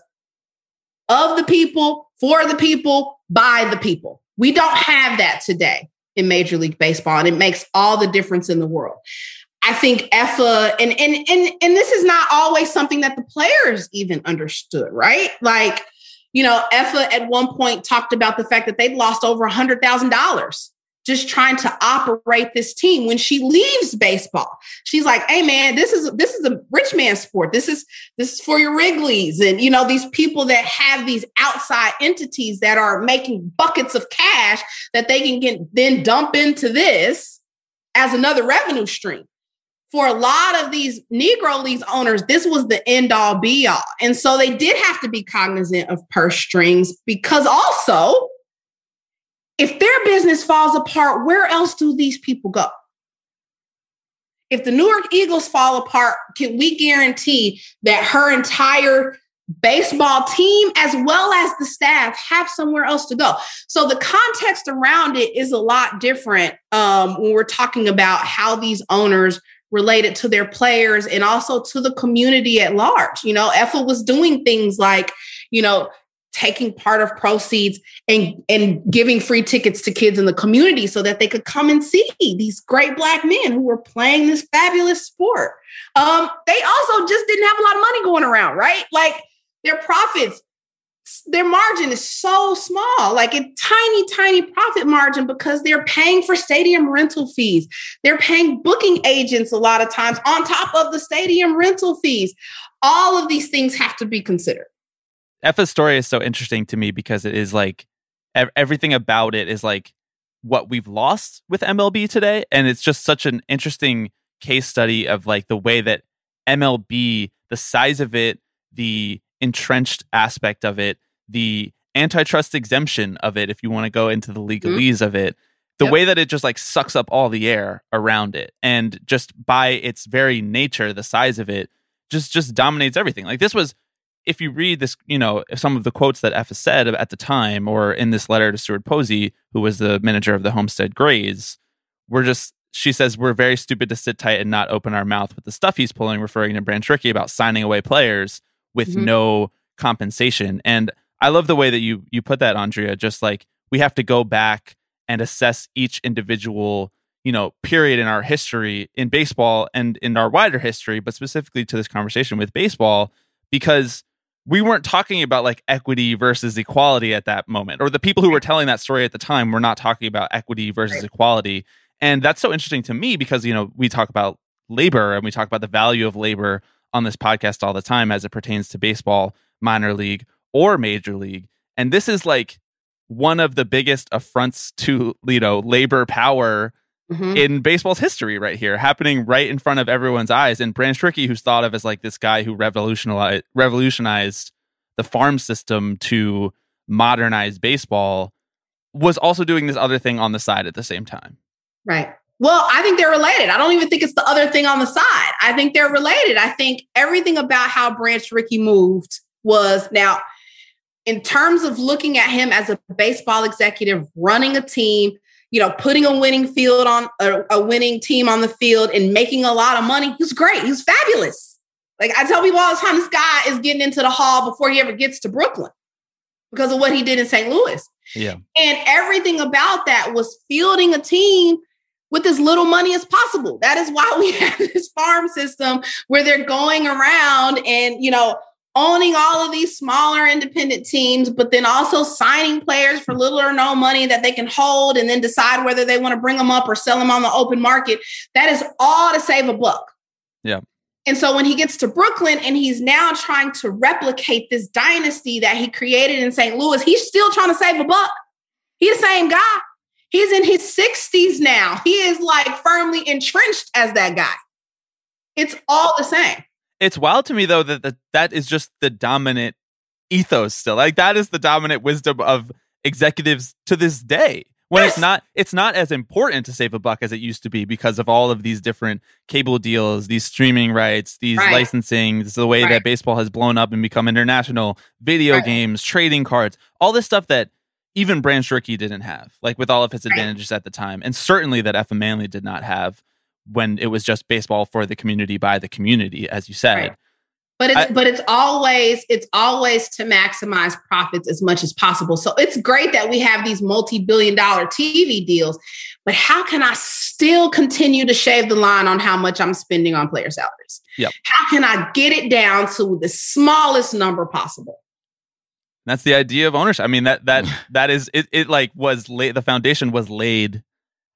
of the people, for the people, by the people. We don't have that today in Major League Baseball, and it makes all the difference in the world. I think Effa, and and and and this is not always something that the players even understood, right? Like You know, Effa at one point talked about the fact that they'd lost over a hundred thousand dollars just trying to operate this team when she leaves baseball. She's like hey man this is this is a rich man sport. This is this is for your wrigleys and you know these people that have these outside entities that are making buckets of cash that they can get then dump into this as another revenue stream for a lot of these negro leagues owners this was the end all be all and so they did have to be cognizant of purse strings because also if their business falls apart, where else do these people go? If the Newark Eagles fall apart, can we guarantee that her entire baseball team, as well as the staff, have somewhere else to go? So the context around it is a lot different um, when we're talking about how these owners related to their players and also to the community at large. You know, Effa was doing things like, you know, taking part of proceeds and and giving free tickets to kids in the community so that they could come and see these great black men who were playing this fabulous sport. Um, they also just didn't have a lot of money going around, right? Like their profits, their margin is so small, like a tiny, tiny profit margin because they're paying for stadium rental fees. They're paying booking agents a lot of times on top of the stadium rental fees. All of these things have to be considered. Effa's story is so interesting to me because it is like everything about it is like what we've lost with MLB today. And it's just such an interesting case study of like the way that MLB, the size of it, the entrenched aspect of it, the antitrust exemption of it, if you want to go into the mm-hmm. legalese of it, the Yep. way that it just like sucks up all the air around it. And just by its very nature, the size of it just just dominates everything. Like this was if you read this, you know, some of the quotes that Effa said at the time or in this letter to Stuart Posey, who was the manager of the Homestead Grays, we're just, she says, we're very stupid to sit tight and not open our mouth with the stuff he's pulling, referring to Branch Rickey about signing away players with Mhm. no compensation. And I love the way that you you put that, Andrea, just like we have to go back and assess each individual you know period in our history in baseball and in our wider history but specifically to this conversation with baseball because we weren't talking about like equity versus equality at that moment or the people who were telling that story at the time were not talking about equity versus Right. equality and that's so interesting to me because you know we talk about labor and we talk about the value of labor on this podcast all the time as it pertains to baseball minor league or major league and this is like one of the biggest affronts to you know labor power Mhm. in baseball's history right here, happening right in front of everyone's eyes. And Branch Rickey, who's thought of as like this guy who revolutionized revolutionized the farm system to modernize baseball, was also doing this other thing on the side at the same time. Right. Well, I think they're related. I don't even think it's the other thing on the side. I think they're related. I think everything about how Branch Rickey moved was now, in terms of looking at him as a baseball executive, running a team, you know, putting a winning field on a, a winning team on the field and making a lot of money, he's great. He's fabulous. Like I tell people all the time, this guy is getting into the hall before he ever gets to Brooklyn because of what he did in St. Louis. Yeah. And everything about that was fielding a team with as little money as possible. That is why we have this farm system where they're going around and, you know, owning all of these smaller independent teams, but then also signing players for little or no money that they can hold and then decide whether they want to bring them up or sell them on the open market. That is all to save a buck. Yeah. And so when he gets to Brooklyn and he's now trying to replicate this dynasty that he created in St. Louis, he's still trying to save a buck. He's the same guy. He's in his 60s now. He is like firmly entrenched as that guy. It's all the same. It's wild to me though that that, that is just the dominant ethos still. Like that is the dominant wisdom of executives to this day. When it's not it's not as important to save a buck as it used to be because of all of these different cable deals, these streaming rights, these Right. licensing, this is the way Right. that baseball has blown up and become international, video Right. games, trading cards, all this stuff that even Branch Rickey didn't have, like with all of his advantages at the time, and certainly that Effa Manley did not have when it was just baseball for the community by the community, as you said. Right. But it's I- but it's always it's always to maximize profits as much as possible. So it's great that we have these multi-billion dollar TV deals, but how can I still continue to shave the line on how much I'm spending on player salaries? Yep. How can I get it down to the smallest number possible? That's the idea of ownership. I mean that that that is it. It like was laid. The foundation was laid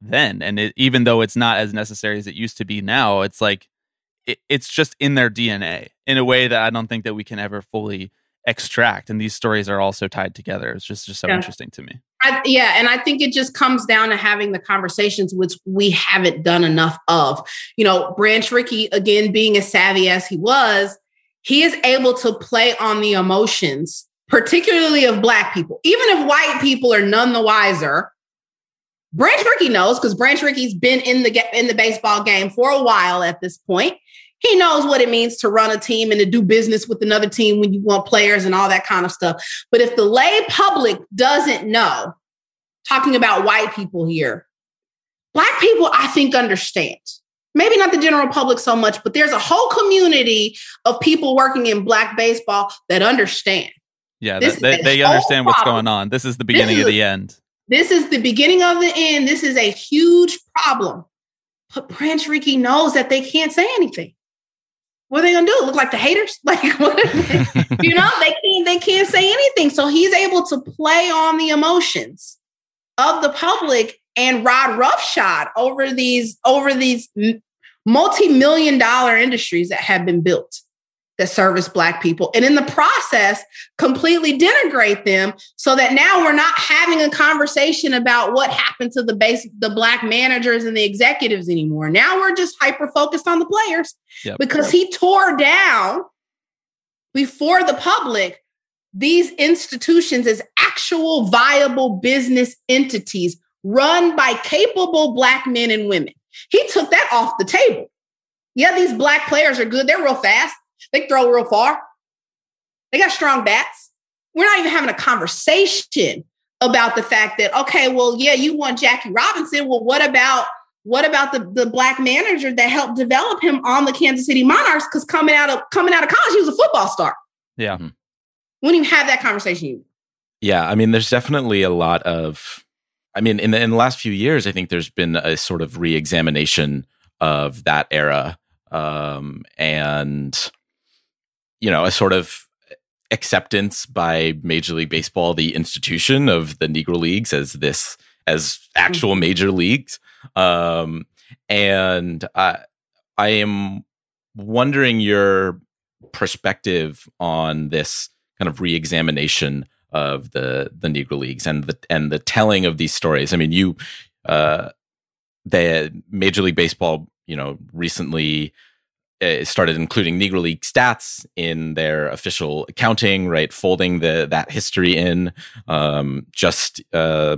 then, and it, even though it's not as necessary as it used to be now, it's like it, it's just in their DNA in a way that I don't think that we can ever fully extract. And these stories are also tied together. It's just just so Yeah. interesting to me. I, yeah, and I think it just comes down to having the conversations which we haven't done enough of. You know, Branch Rickey, again, being as savvy as he was, he is able to play on the emotions, particularly of Black people. Even if white people are none the wiser, Branch Rickey knows because Branch Rickey's been in the in the baseball game for a while at this point. He knows what it means to run a team and to do business with another team when you want players and all that kind of stuff. But if the lay public doesn't know, talking about white people here, black people, I think, understand. Maybe not the general public so much, but there's a whole community of people working in black baseball that understand. Yeah, that- they, they understand what's problem. going on. This is the beginning is of the end. This is the beginning of the end. This is a huge problem. But Branch Rickey knows that they can't say anything. What are they gonna do? Look like the haters? Like what? you know, they can't they can't say anything. So he's able to play on the emotions of the public and ride roughshod over these over these multi-million dollar industries that have been built that service black people and in the process completely denigrate them so that now we're not having a conversation about what happened to the base the black managers and the executives anymore now we're just hyper focused on the players Yep. because he tore down before the public these institutions as actual viable business entities run by capable black men and women. He took that off the table. Yeah, these black players are good. They're real fast. They throw real far. They got strong bats. We're not even having a conversation about the fact that okay, well, yeah, you want Jackie Robinson. Well, what about what about the, the black manager that helped develop him on the Kansas City Monarchs? Because coming out of coming out of college, he was a football star. Yeah. Mhm. We wouldn't even have that conversation. Yeah, I mean, there's definitely a lot of. I mean, in the in the last few years, I think there's been a sort of re-examination of that era, um, and you know, a sort of acceptance by Major League Baseball, the institution of the Negro Leagues, as this as actual major leagues, um, and I, I am wondering your perspective on this kind of re-examination of the the Negro Leagues and the and the telling of these stories. I mean, you uh the Major League Baseball, you know, recently uh, started including Negro League stats in their official accounting, right? Folding the that history in. Um, just uh,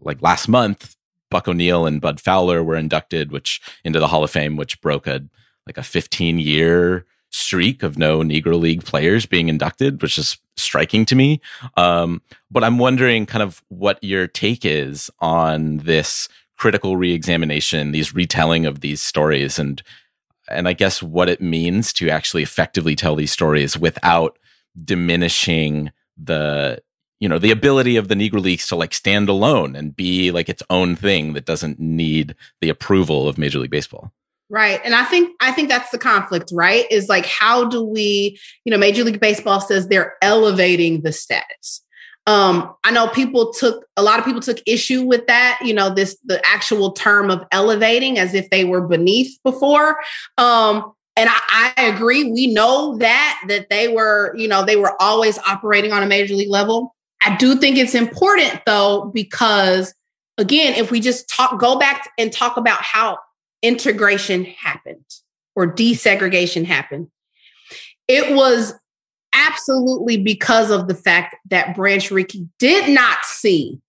like last month, Buck O'Neil and Bud Fowler were inducted, which into the Hall of Fame, which broke a like a 15 year streak of no Negro League players being inducted, which is striking to me. Um, but I'm wondering kind of what your take is on this critical reexamination, these retelling of these stories, and and I guess what it means to actually effectively tell these stories without diminishing the you know the ability of the Negro Leagues to like stand alone and be like its own thing that doesn't need the approval of Major League Baseball. Right. And I think I think that's the conflict, right? Is like how do we, you know, Major League Baseball says they're elevating the status. Um, I know people took a lot of people took issue with that, you know, this the actual term of elevating as if they were beneath before. Um, and I, I agree. We know that that they were, you know, they were always operating on a major league level. I do think it's important though, because again, if we just talk, go back and talk about how integration happened or desegregation happened. It was absolutely because of the fact that Branch Rickey did not see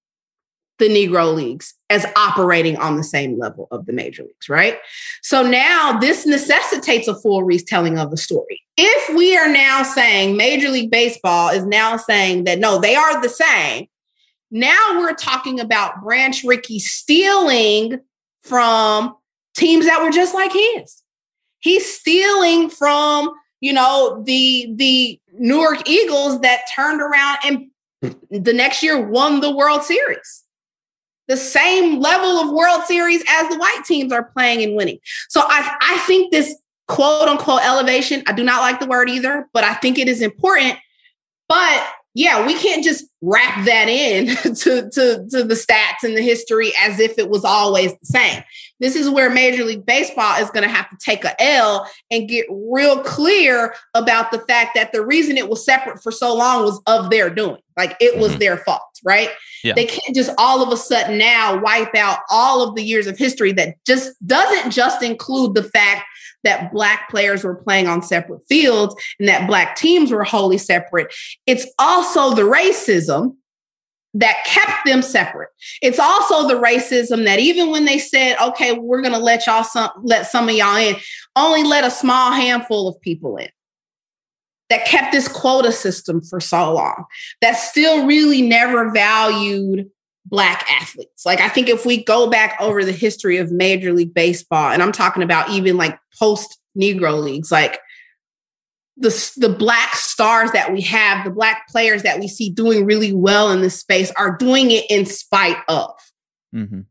the Negro Leagues as operating on the same level of the major leagues, right? So now this necessitates a full retelling of the story. If we are now saying Major League Baseball is now saying that no, they are the same, now we're talking about Branch Rickey stealing from teams that were just like his. He's stealing from, you know, the the Newark Eagles that turned around and the next year won the World Series. The same level of World Series as the white teams are playing and winning. So I, I think this quote unquote elevation, I do not like the word either, but I think it is important. But yeah, we can't just wrap that in to, to, to the stats and the history as if it was always the same. This is where Major League Baseball is going to have to take a L and get real clear about the fact that the reason it was separate for so long was of their doing. Like it was Mhm. their fault, right? Yeah. They can't just all of a sudden now wipe out all of the years of history that just doesn't just include the fact that black players were playing on separate fields and that black teams were wholly separate. It's also the racism that kept them separate. It's also the racism that even when they said, "Okay, we're going to let y'all some let some of y'all in," only let a small handful of people in. That kept this quota system for so long. That still really never valued black athletes. Like I think if we go back over the history of Major League Baseball, and I'm talking about even like post Negro leagues, like the the black stars that we have, the black players that we see doing really well in this space are doing it in spite of. hmm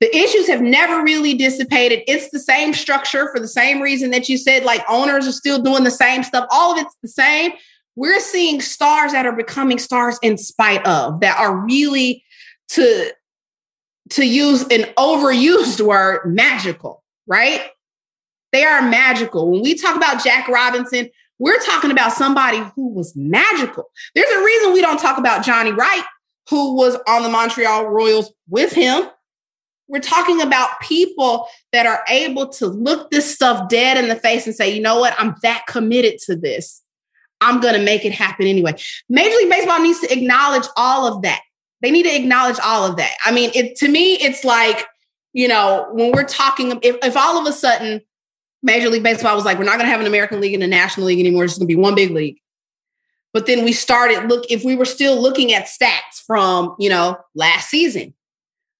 The issues have never really dissipated. It's the same structure for the same reason that you said, like owners are still doing the same stuff. All of it's the same. We're seeing stars that are becoming stars in spite of, that are really to to use an overused word, magical, right? They are magical. When we talk about Jack Robinson, we're talking about somebody who was magical. There's a reason we don't talk about Johnny Wright, who was on the Montreal Royals with him. We're talking about people that are able to look this stuff dead in the face and say, you know what? I'm that committed to this. I'm going to make it happen anyway. Major League Baseball needs to acknowledge all of that. They need to acknowledge all of that. I mean, it to me, it's like, you know, when we're talking, if, if all of a sudden Major League Baseball was like, we're not going to have an American League and a National League anymore. It's going to be one big league. But then we started look if we were still looking at stats from, you know, last season.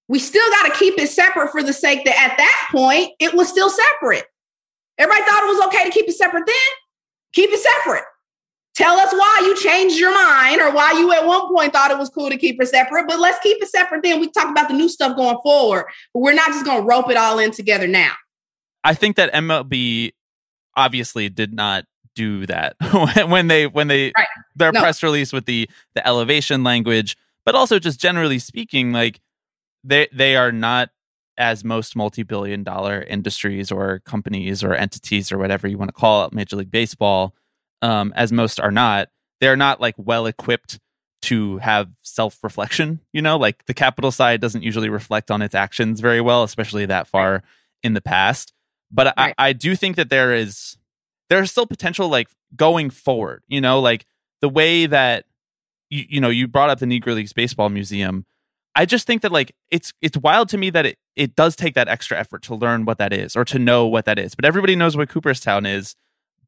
We still got to keep it separate for the sake that at that point it was still separate. Everybody thought it was okay to keep it separate then. Keep it separate. Tell us why you changed your mind or why you at one point thought it was cool to keep it separate, but let's keep it separate then. We talk about the new stuff going forward, but we're not just going to rope it all in together now. I think that MLB obviously did not do that when they when they Right. their No. press release with the the elevation language, but also just generally speaking, like they they are not as most multi-billion dollar industries or companies or entities or whatever you want to call it, Major League Baseball, um, as most are not. They're not like well equipped to have self-reflection. You know, like the capital side doesn't usually reflect on its actions very well, especially that far in the past. But Right. I, I do think that there is there's still potential like going forward, you know, like the way that you, you know, you brought up the Negro Leagues Baseball Museum. I just think that like it's it's wild to me that it it does take that extra effort to learn what that is or to know what that is. But everybody knows what Cooperstown is.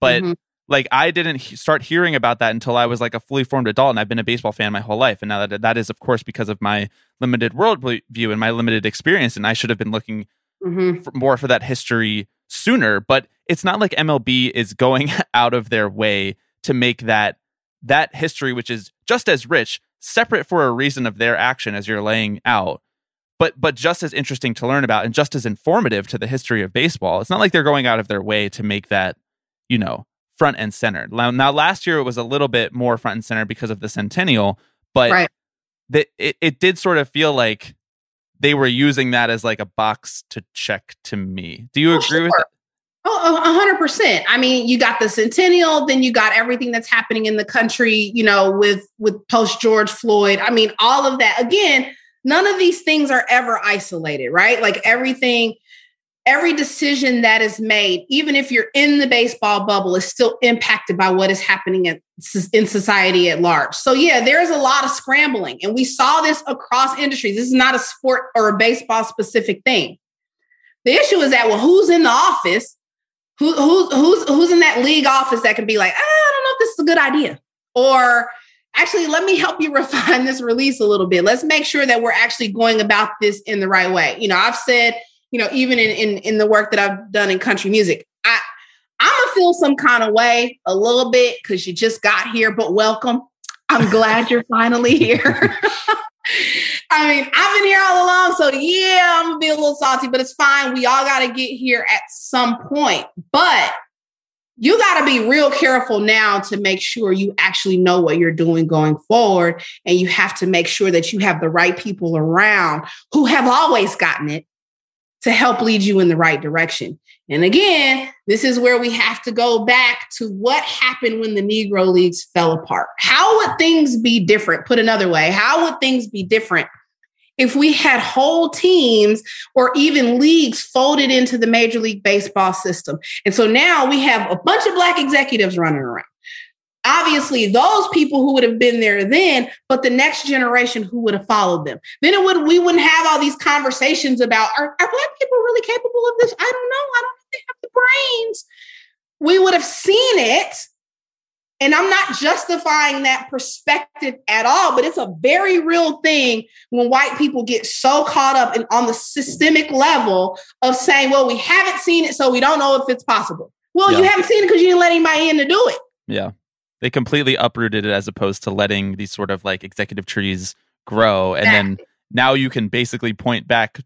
But Mhm. like I didn't he- start hearing about that until I was like a fully formed adult, and I've been a baseball fan my whole life. And now that that is, of course, because of my limited world view and my limited experience, and I should have been looking Mhm. for, more for that history sooner. But it's not like MLB is going out of their way to make that that history, which is just as rich, separate for a reason of their action as you're laying out. But but just as interesting to learn about and just as informative to the history of baseball. It's not like they're going out of their way to make that, you know, front and center. Now, now last year it was a little bit more front and center because of the centennial, but Right. the, it, it did sort of feel like they were using that as like a box to check to me. Do you Oh, agree with sure. that? Oh, oh, a hundred percent. I mean, you got the centennial, then you got everything that's happening in the country, you know, with with post George Floyd. I mean, all of that. Again, none of these things are ever isolated, right? Like everything, every decision that is made, even if you're in the baseball bubble, is still impacted by what is happening in, in society at large. So yeah, there's a lot of scrambling, and we saw this across industries. This is not a sport or a baseball specific thing. The issue is that well, who's in the office? Who, who, who's who's in that league office that can be like, "Ah, I don't know if this is a good idea, or actually, let me help you refine this release a little bit. Let's make sure that we're actually going about this in the right way. You know, I've said, you know, even in in, in the work that I've done in country music, I I'm gonna feel some kind of way a little bit because you just got here, but welcome. I'm glad you're finally here. I mean, I've been here all along, so yeah, I'm gonna be a little salty, but it's fine. We all got to get here at some point. But you got to be real careful now to make sure you actually know what you're doing going forward. And you have to make sure that you have the right people around who have always gotten it to help lead you in the right direction. And again, this is where we have to go back to what happened when the Negro Leagues fell apart. How would things be different? Put another way, how would things be different if we had whole teams or even leagues folded into the Major League Baseball system? And so now we have a bunch of Black executives running around. Obviously, those people who would have been there then, but the next generation who would have followed them. Then it would we wouldn't have all these conversations about are, are black people really capable of this? I don't know. I don't think they have the brains. We would have seen it and I'm not justifying that perspective at all, but it's a very real thing when white people get so caught up in on the systemic level of saying, well, we haven't seen it, so we don't know if it's possible. Well, you haven't seen it because you didn't let anybody in to do it. Yeah. They completely uprooted it as opposed to letting these sort of like executive trees grow. And then now you can basically point back,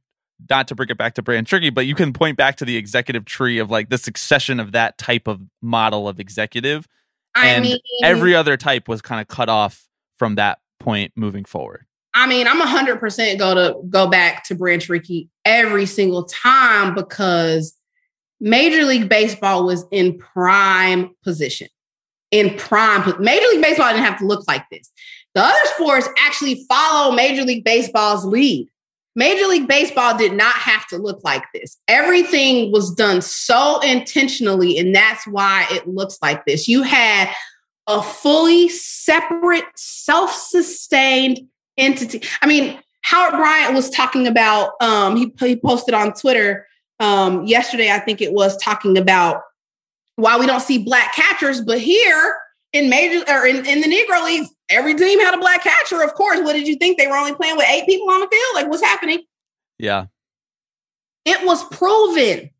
not to bring it back to Branch Rickey, but you can point back to the executive tree of like the succession of that type of model of executive. I and mean, every other type was kind of cut off from that point moving forward. I mean, I'm hundred percent go to go back to Branch Rickey every single time because Major League Baseball was in prime position. In prime, Major League Baseball didn't have to look like this. The other sports actually follow Major League Baseball's lead. Major League Baseball did not have to look like this. Everything was done so intentionally, and that's why it looks like this. You had a fully separate, self sustained entity. I mean, Howard Bryant was talking about, um, he, he posted on Twitter um, yesterday, I think it was talking about why we don't see black catchers, but here in major or in, in the Negro Leagues, every team had a black catcher. Of course, what did you think? They were only playing with eight people on the field? Like, what's happening? Yeah. It was proven.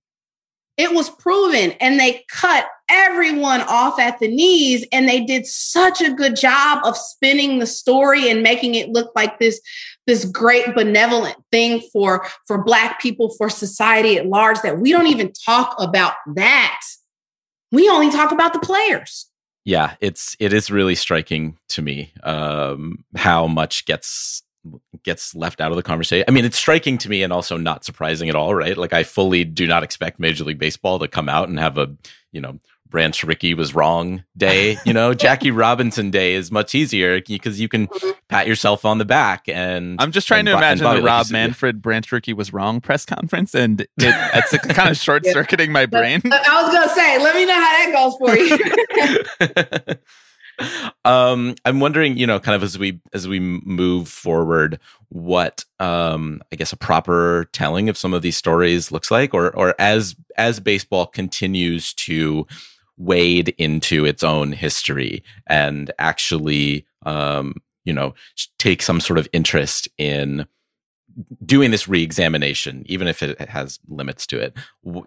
It was proven. And they cut everyone off at the knees. And they did such a good job of spinning the story and making it look like this, this great benevolent thing for, for Black people, for society at large, that we don't even talk about that. We only talk about the players. yeah it's it is really striking to me um how much gets gets left out of the conversation i mean it's striking to me and also not surprising at all right like i fully do not expect major league baseball to come out and have a you know branch rickey was wrong day you know jackie robinson day is much easier because you can pat yourself on the back and I'm just trying and to imagine Bobby, the Rob said, Manfred Branch Rickey was wrong press conference, and it, it's kind of short circuiting my brain. I was going to say, let me know how that goes for you. um i'm wondering you know kind of as we as we move forward what um i guess a proper telling of some of these stories looks like or or as as baseball continues to wade into its own history and actually um you know take some sort of interest in doing this re-examination even if it has limits to it.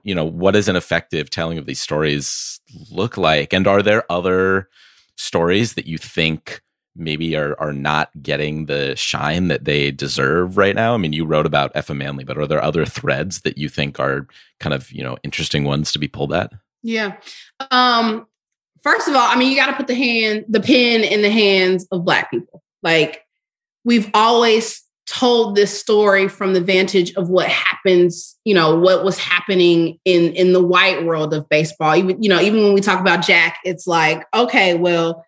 You know what does an effective telling of these stories look like? And are there other stories that you think maybe are are not getting the shine that they deserve right now? I mean you wrote about Effa Manley but are there other threads that you think are kind of you know interesting ones to be pulled at Yeah. Um, first of all, I mean, you got to put the hand, the pen in the hands of Black people. Like, we've always told this story from the vantage of what happens, you know, what was happening in in the white world of baseball. Even, you know, even when we talk about Jack, it's like, okay, well,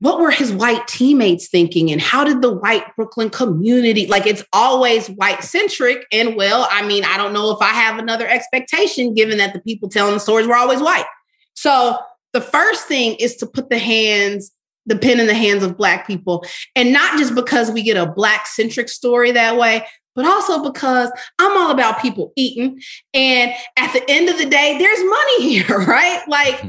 what were his white teammates thinking and how did the white brooklyn community like it's always white centric and well i mean i don't know if i have another expectation given that the people telling the stories were always white. So the first thing is to put the hands the pen in the hands of black people and not just because we get a black centric story that way but also because i'm all about people eating and at the end of the day there's money here right? Like hmm.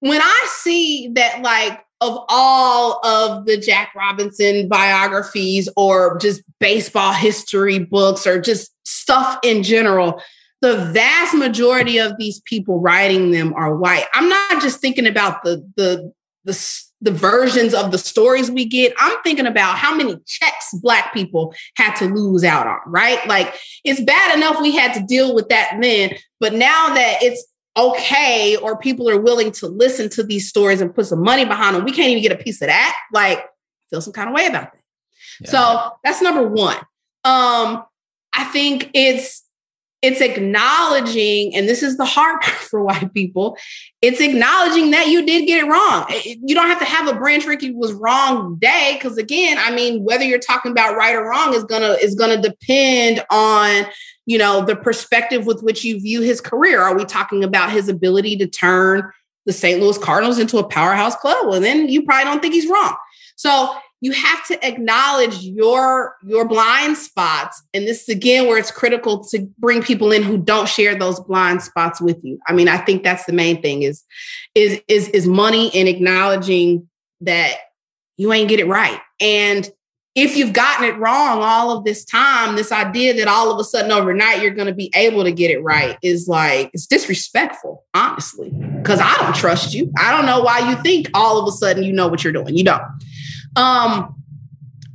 when I see that, like, of all of the Jack Robinson biographies or just baseball history books or just stuff in general, the vast majority of these people writing them are white. I'm not just thinking about the the the the versions of the stories we get. I'm thinking about how many checks black people had to lose out on, right? Like it's bad enough we had to deal with that then, but now that it's okay or people are willing to listen to these stories and put some money behind them, we can't even get a piece of that. Like, feel some kind of way about that. Yeah. So that's number one. Um, I think it's it's acknowledging, and this is the hard part for white people, it's acknowledging that you did get it wrong. You don't have to have a Branch Rickey was wrong day, because again, I mean, whether you're talking about right or wrong is gonna is gonna depend on you know the perspective with which you view his career. Are we talking about his ability to turn the St. Louis Cardinals into a powerhouse club? Well, then you probably don't think he's wrong. So you have to acknowledge your your blind spots and this is again where it's critical to bring people in who don't share those blind spots with you i mean i think that's the main thing is is is is money and acknowledging that you ain't get it right and if you've gotten it wrong all of this time this idea that all of a sudden overnight you're going to be able to get it right is like it's disrespectful honestly because i don't trust you i don't know why you think all of a sudden you know what you're doing you don't um,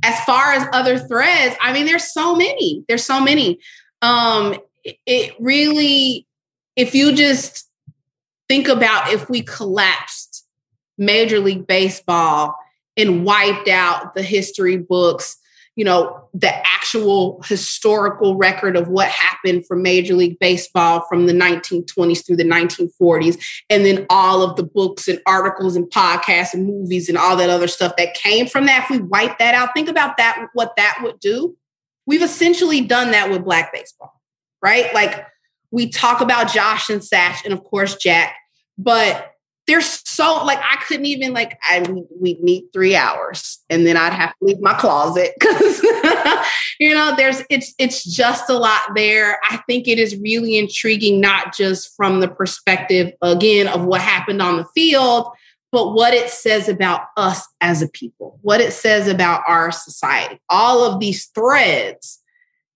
as far as other threads, I mean, there's so many. There's so many. Um, it, it really, if you just think about if we collapsed Major League Baseball and wiped out the history books, you know, the actual historical record of what happened for Major League Baseball from the 1920s through the 1940s, and then all of the books and articles and podcasts and movies and all that other stuff that came from that. If we wipe that out, think about that, what that would do. We've essentially done that with Black baseball, right? Like we talk about Josh and Satch, and of course Jack, but there's so like I couldn't even like I we'd meet three hours and then I'd have to leave my closet because you know there's it's it's just a lot there. I think it is really intriguing, not just from the perspective again of what happened on the field, but what it says about us as a people, what it says about our society. All of these threads,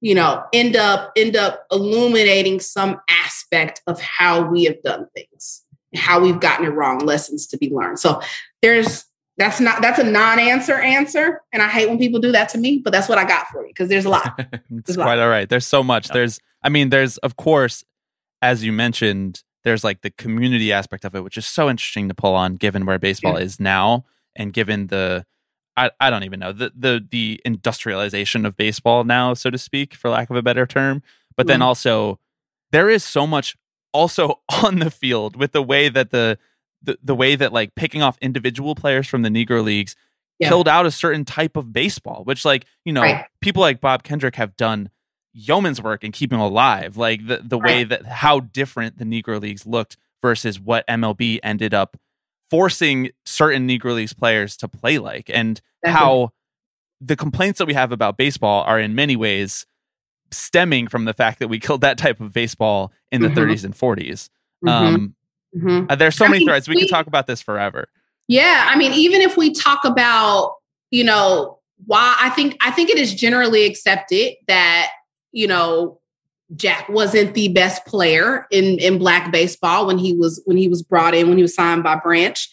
you know, end up end up illuminating some aspect of how we have done things how we've gotten it wrong, lessons to be learned. So there's that's not that's a non-answer answer. And I hate when people do that to me, but that's what I got for you because there's a lot. it's There's a lot. quite all right. There's so much. There's, I mean, there's, of course, as you mentioned, there's like the community aspect of it, which is so interesting to pull on given where baseball is now and given the, I, I don't even know, the, the, the industrialization of baseball now, so to speak, for lack of a better term. But then Mhm. also, there is so much also on the field with the way that the, the, the way that like picking off individual players from the Negro leagues Yeah. killed out a certain type of baseball, which like, you know, Right. people like Bob Kendrick have done yeoman's work in keeping alive. Like the, the way that how different the Negro Leagues looked versus what MLB ended up forcing certain Negro Leagues players to play like and how the complaints that we have about baseball are in many ways stemming from the fact that we killed that type of baseball in the Mhm. 30s and 40s. Mhm, Um, mhm. uh, there's so I many mean, threads. We we- could talk about this forever. Yeah, I mean, even if we talk about, you know, why I think I think it is generally accepted that, you know, Jack wasn't the best player in in black baseball when he was when he was brought in when he was signed by Branch.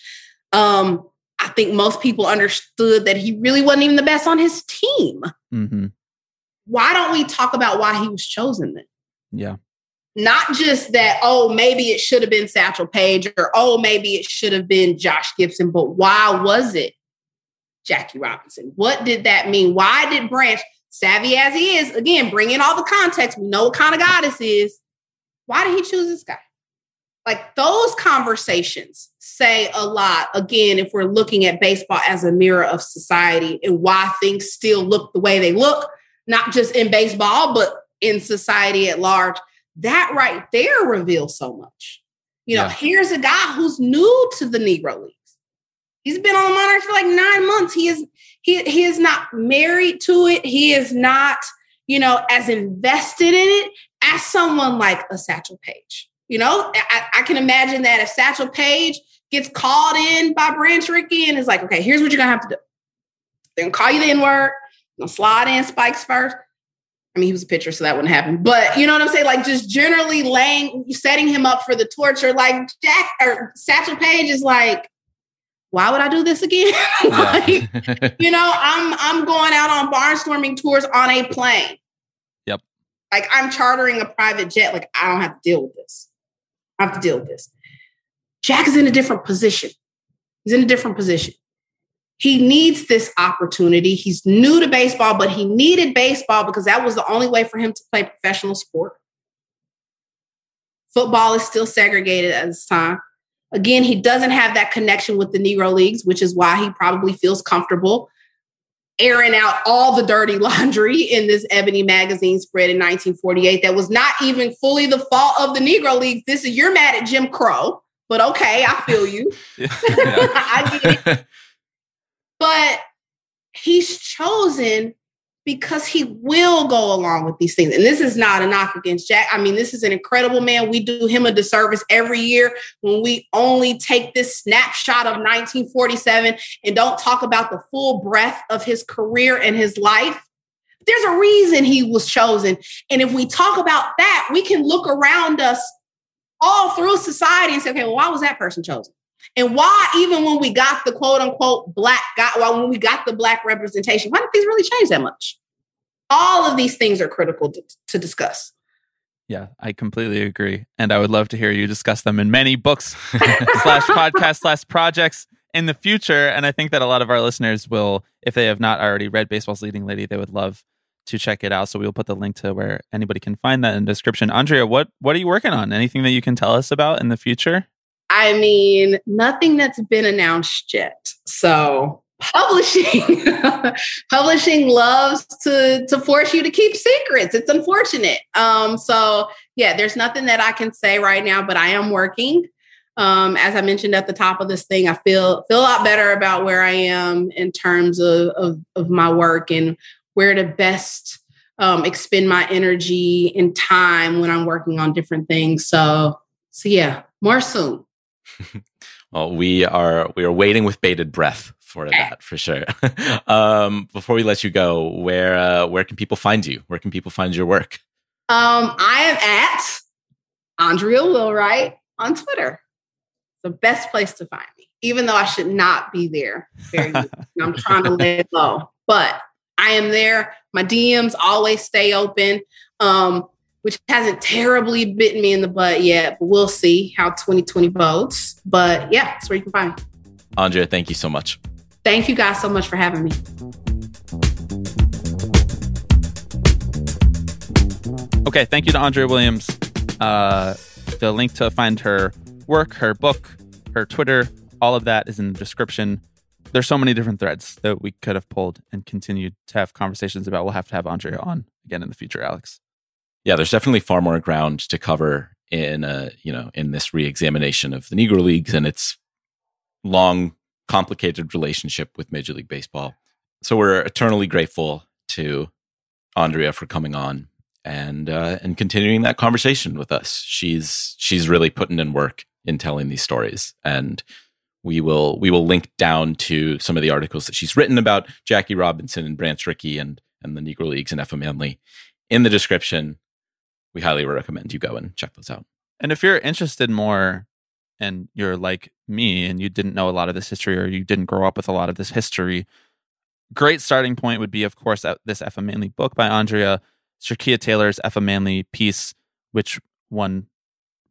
Um, I think most people understood that he really wasn't even the best on his team. hmm Why don't we talk about why he was chosen then? Yeah. not just that, oh, maybe it should have been Satchel Paige or oh, maybe it should have been Josh Gibson, but why was it Jackie Robinson? What did that mean? Why did Branch, savvy as he is, again, bring in all the context, we know what kind of guy this is. Why did he choose this guy? Like those conversations say a lot, again, if we're looking at baseball as a mirror of society and why things still look the way they look, not just in baseball, but in society at large that right there reveals so much. You know, Yeah. here's a guy who's new to the Negro Leagues. He's been on the Monarchs for like nine months. He is he he is not married to it. He is not, you know, as invested in it as someone like a Satchel Paige. You know, I, I can imagine that if Satchel Paige gets called in by Branch Rickey and is like, okay, here's what you're gonna have to do. They're gonna call you the N-word, gonna slide in spikes first. I mean, he was a pitcher, so that wouldn't happen. But you know what I'm saying? Like just generally laying, setting him up for the torture. Like Jack or Satchel Paige is like, why would I do this again? like, you know, I'm I'm going out on barnstorming tours on a plane. Yep. Like I'm chartering a private jet. Like I don't have to deal with this. I have to deal with this. Jack is in a different position. He's in a different position. He needs this opportunity. He's new to baseball, but he needed baseball because that was the only way for him to play professional sport. Football is still segregated at this time. Again, he doesn't have that connection with the Negro Leagues, which is why he probably feels comfortable airing out all the dirty laundry in this Ebony magazine spread in 1948 that was not even fully the fault of the Negro Leagues. This is you're mad at Jim Crow, but okay, I feel you. I get it. But he's chosen because he will go along with these things. And this is not a knock against Jack. I mean, this is an incredible man. We do him a disservice every year when we only take this snapshot of 1947 and don't talk about the full breadth of his career and his life. There's a reason he was chosen. And if we talk about that, we can look around us all through society and say, okay, well, why was that person chosen? And why, even when we got the quote unquote black, got well, when we got the black representation, why did things really change that much? All of these things are critical to, to discuss. Yeah, I completely agree. And I would love to hear you discuss them in many books slash podcasts slash projects in the future. And I think that a lot of our listeners will, if they have not already read Baseball's Leading Lady, they would love to check it out. So we'll put the link to where anybody can find that in the description. Andrea, what what are you working on? Anything that you can tell us about in the future? I mean, nothing that's been announced yet. So publishing publishing loves to to force you to keep secrets. It's unfortunate. Um so yeah there's nothing that i can say right now but i am working. Um as i mentioned at the top of this thing i feel feel a lot better about where i am in terms of of, of my work and where to best um expend my energy and time when i'm working on different things. So so yeah more soon Well, we are we are waiting with bated breath for that for sure. um, before we let you go, where uh, where can people find you? Where can people find your work? Um, I am at Andrea Willwright on Twitter. The best place to find me, even though I should not be there. Very. I'm trying to let it go, but I am there. My DMs always stay open, um, which hasn't terribly bitten me in the butt yet, but we'll see how 2020 bodes. But yeah, that's where you can find. me. Andrea, thank you so much. Thank you guys so much for having me. Okay, thank you to Andrea Williams. Uh, the link to find her work, her book, her Twitter, all of that is in the description. There's so many different threads that we could have pulled and continued to have conversations about. We'll have to have Andrea on again in the future, Alex. Yeah, there's definitely far more ground to cover in uh, you know in this re-examination of the Negro Leagues and its long, complicated relationship with Major League Baseball. So we're eternally grateful to Andrea for coming on and uh, and continuing that conversation with us. She's she's really putting in work in telling these stories, and we will we will link down to some of the articles that she's written about Jackie Robinson and Branch Rickey and and the Negro Leagues and Effa Manley in the description. We highly recommend you go and check those out. And if you're interested more and you're like me and you didn't know a lot of this history or you didn't grow up with a lot of this history, great starting point would be, of course, this Effa Manley book by Andrea, Shakeia Taylor's Effa Manley piece, which won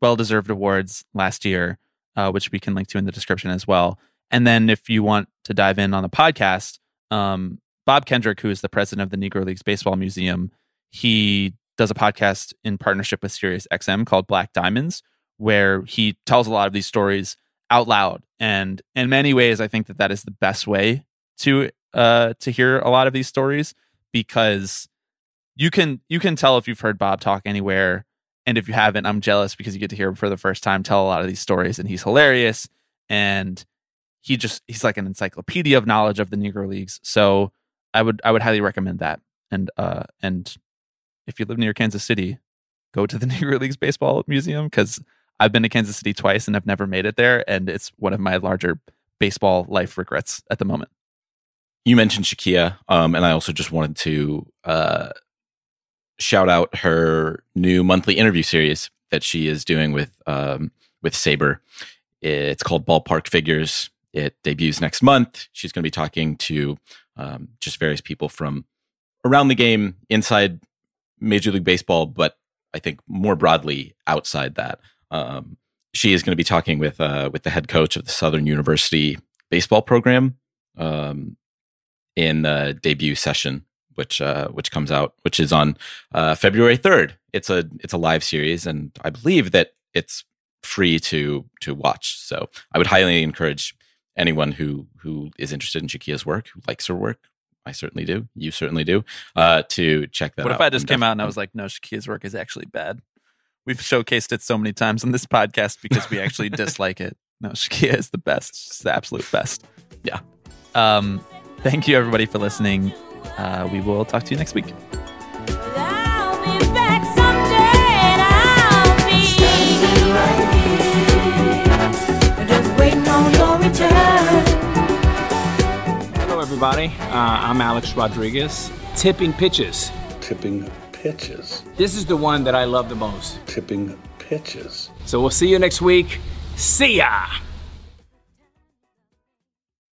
well deserved awards last year, uh, which we can link to in the description as well. And then if you want to dive in on the podcast, um, Bob Kendrick, who is the president of the Negro Leagues Baseball Museum, he does a podcast in partnership with Sirius XM called Black Diamonds, where he tells a lot of these stories out loud. And in many ways, I think that that is the best way to uh, to hear a lot of these stories because you can you can tell if you've heard Bob talk anywhere, and if you haven't, I'm jealous because you get to hear him for the first time tell a lot of these stories, and he's hilarious and he just he's like an encyclopedia of knowledge of the Negro Leagues. So I would I would highly recommend that. And uh and if you live near Kansas City, go to the Negro Leagues Baseball Museum because I've been to Kansas City twice and I've never made it there, and it's one of my larger baseball life regrets at the moment. You mentioned Shakeia, um, and I also just wanted to uh, shout out her new monthly interview series that she is doing with um, with SABR. It's called Ballpark Figures. It debuts next month. She's going to be talking to um, just various people from around the game, inside Major League Baseball, but I think more broadly outside that. Um, she is going to be talking with uh, with the head coach of the Southern University baseball program um, in the debut session, which uh, which comes out, which is on uh, February third. It's a it's a live series, and I believe that it's free to to watch. So I would highly encourage anyone who who is interested in Shakeia's work, who likes her work. I certainly do. You certainly do. Uh, to check that What out. if I just I'm came out and I was like, no, Shakeia's work is actually bad? We've showcased it so many times on this podcast because we actually dislike it. No, Shakeia is the best. She's the absolute best. Yeah. Um, thank you, everybody, for listening. Uh, we will talk to you next week. I'll be back someday and I'll be everybody. Uh, I'm Alex Rodriguez. Tipping pitches. Tipping pitches. This is the one that I love the most. Tipping pitches. So we'll see you next week. See ya!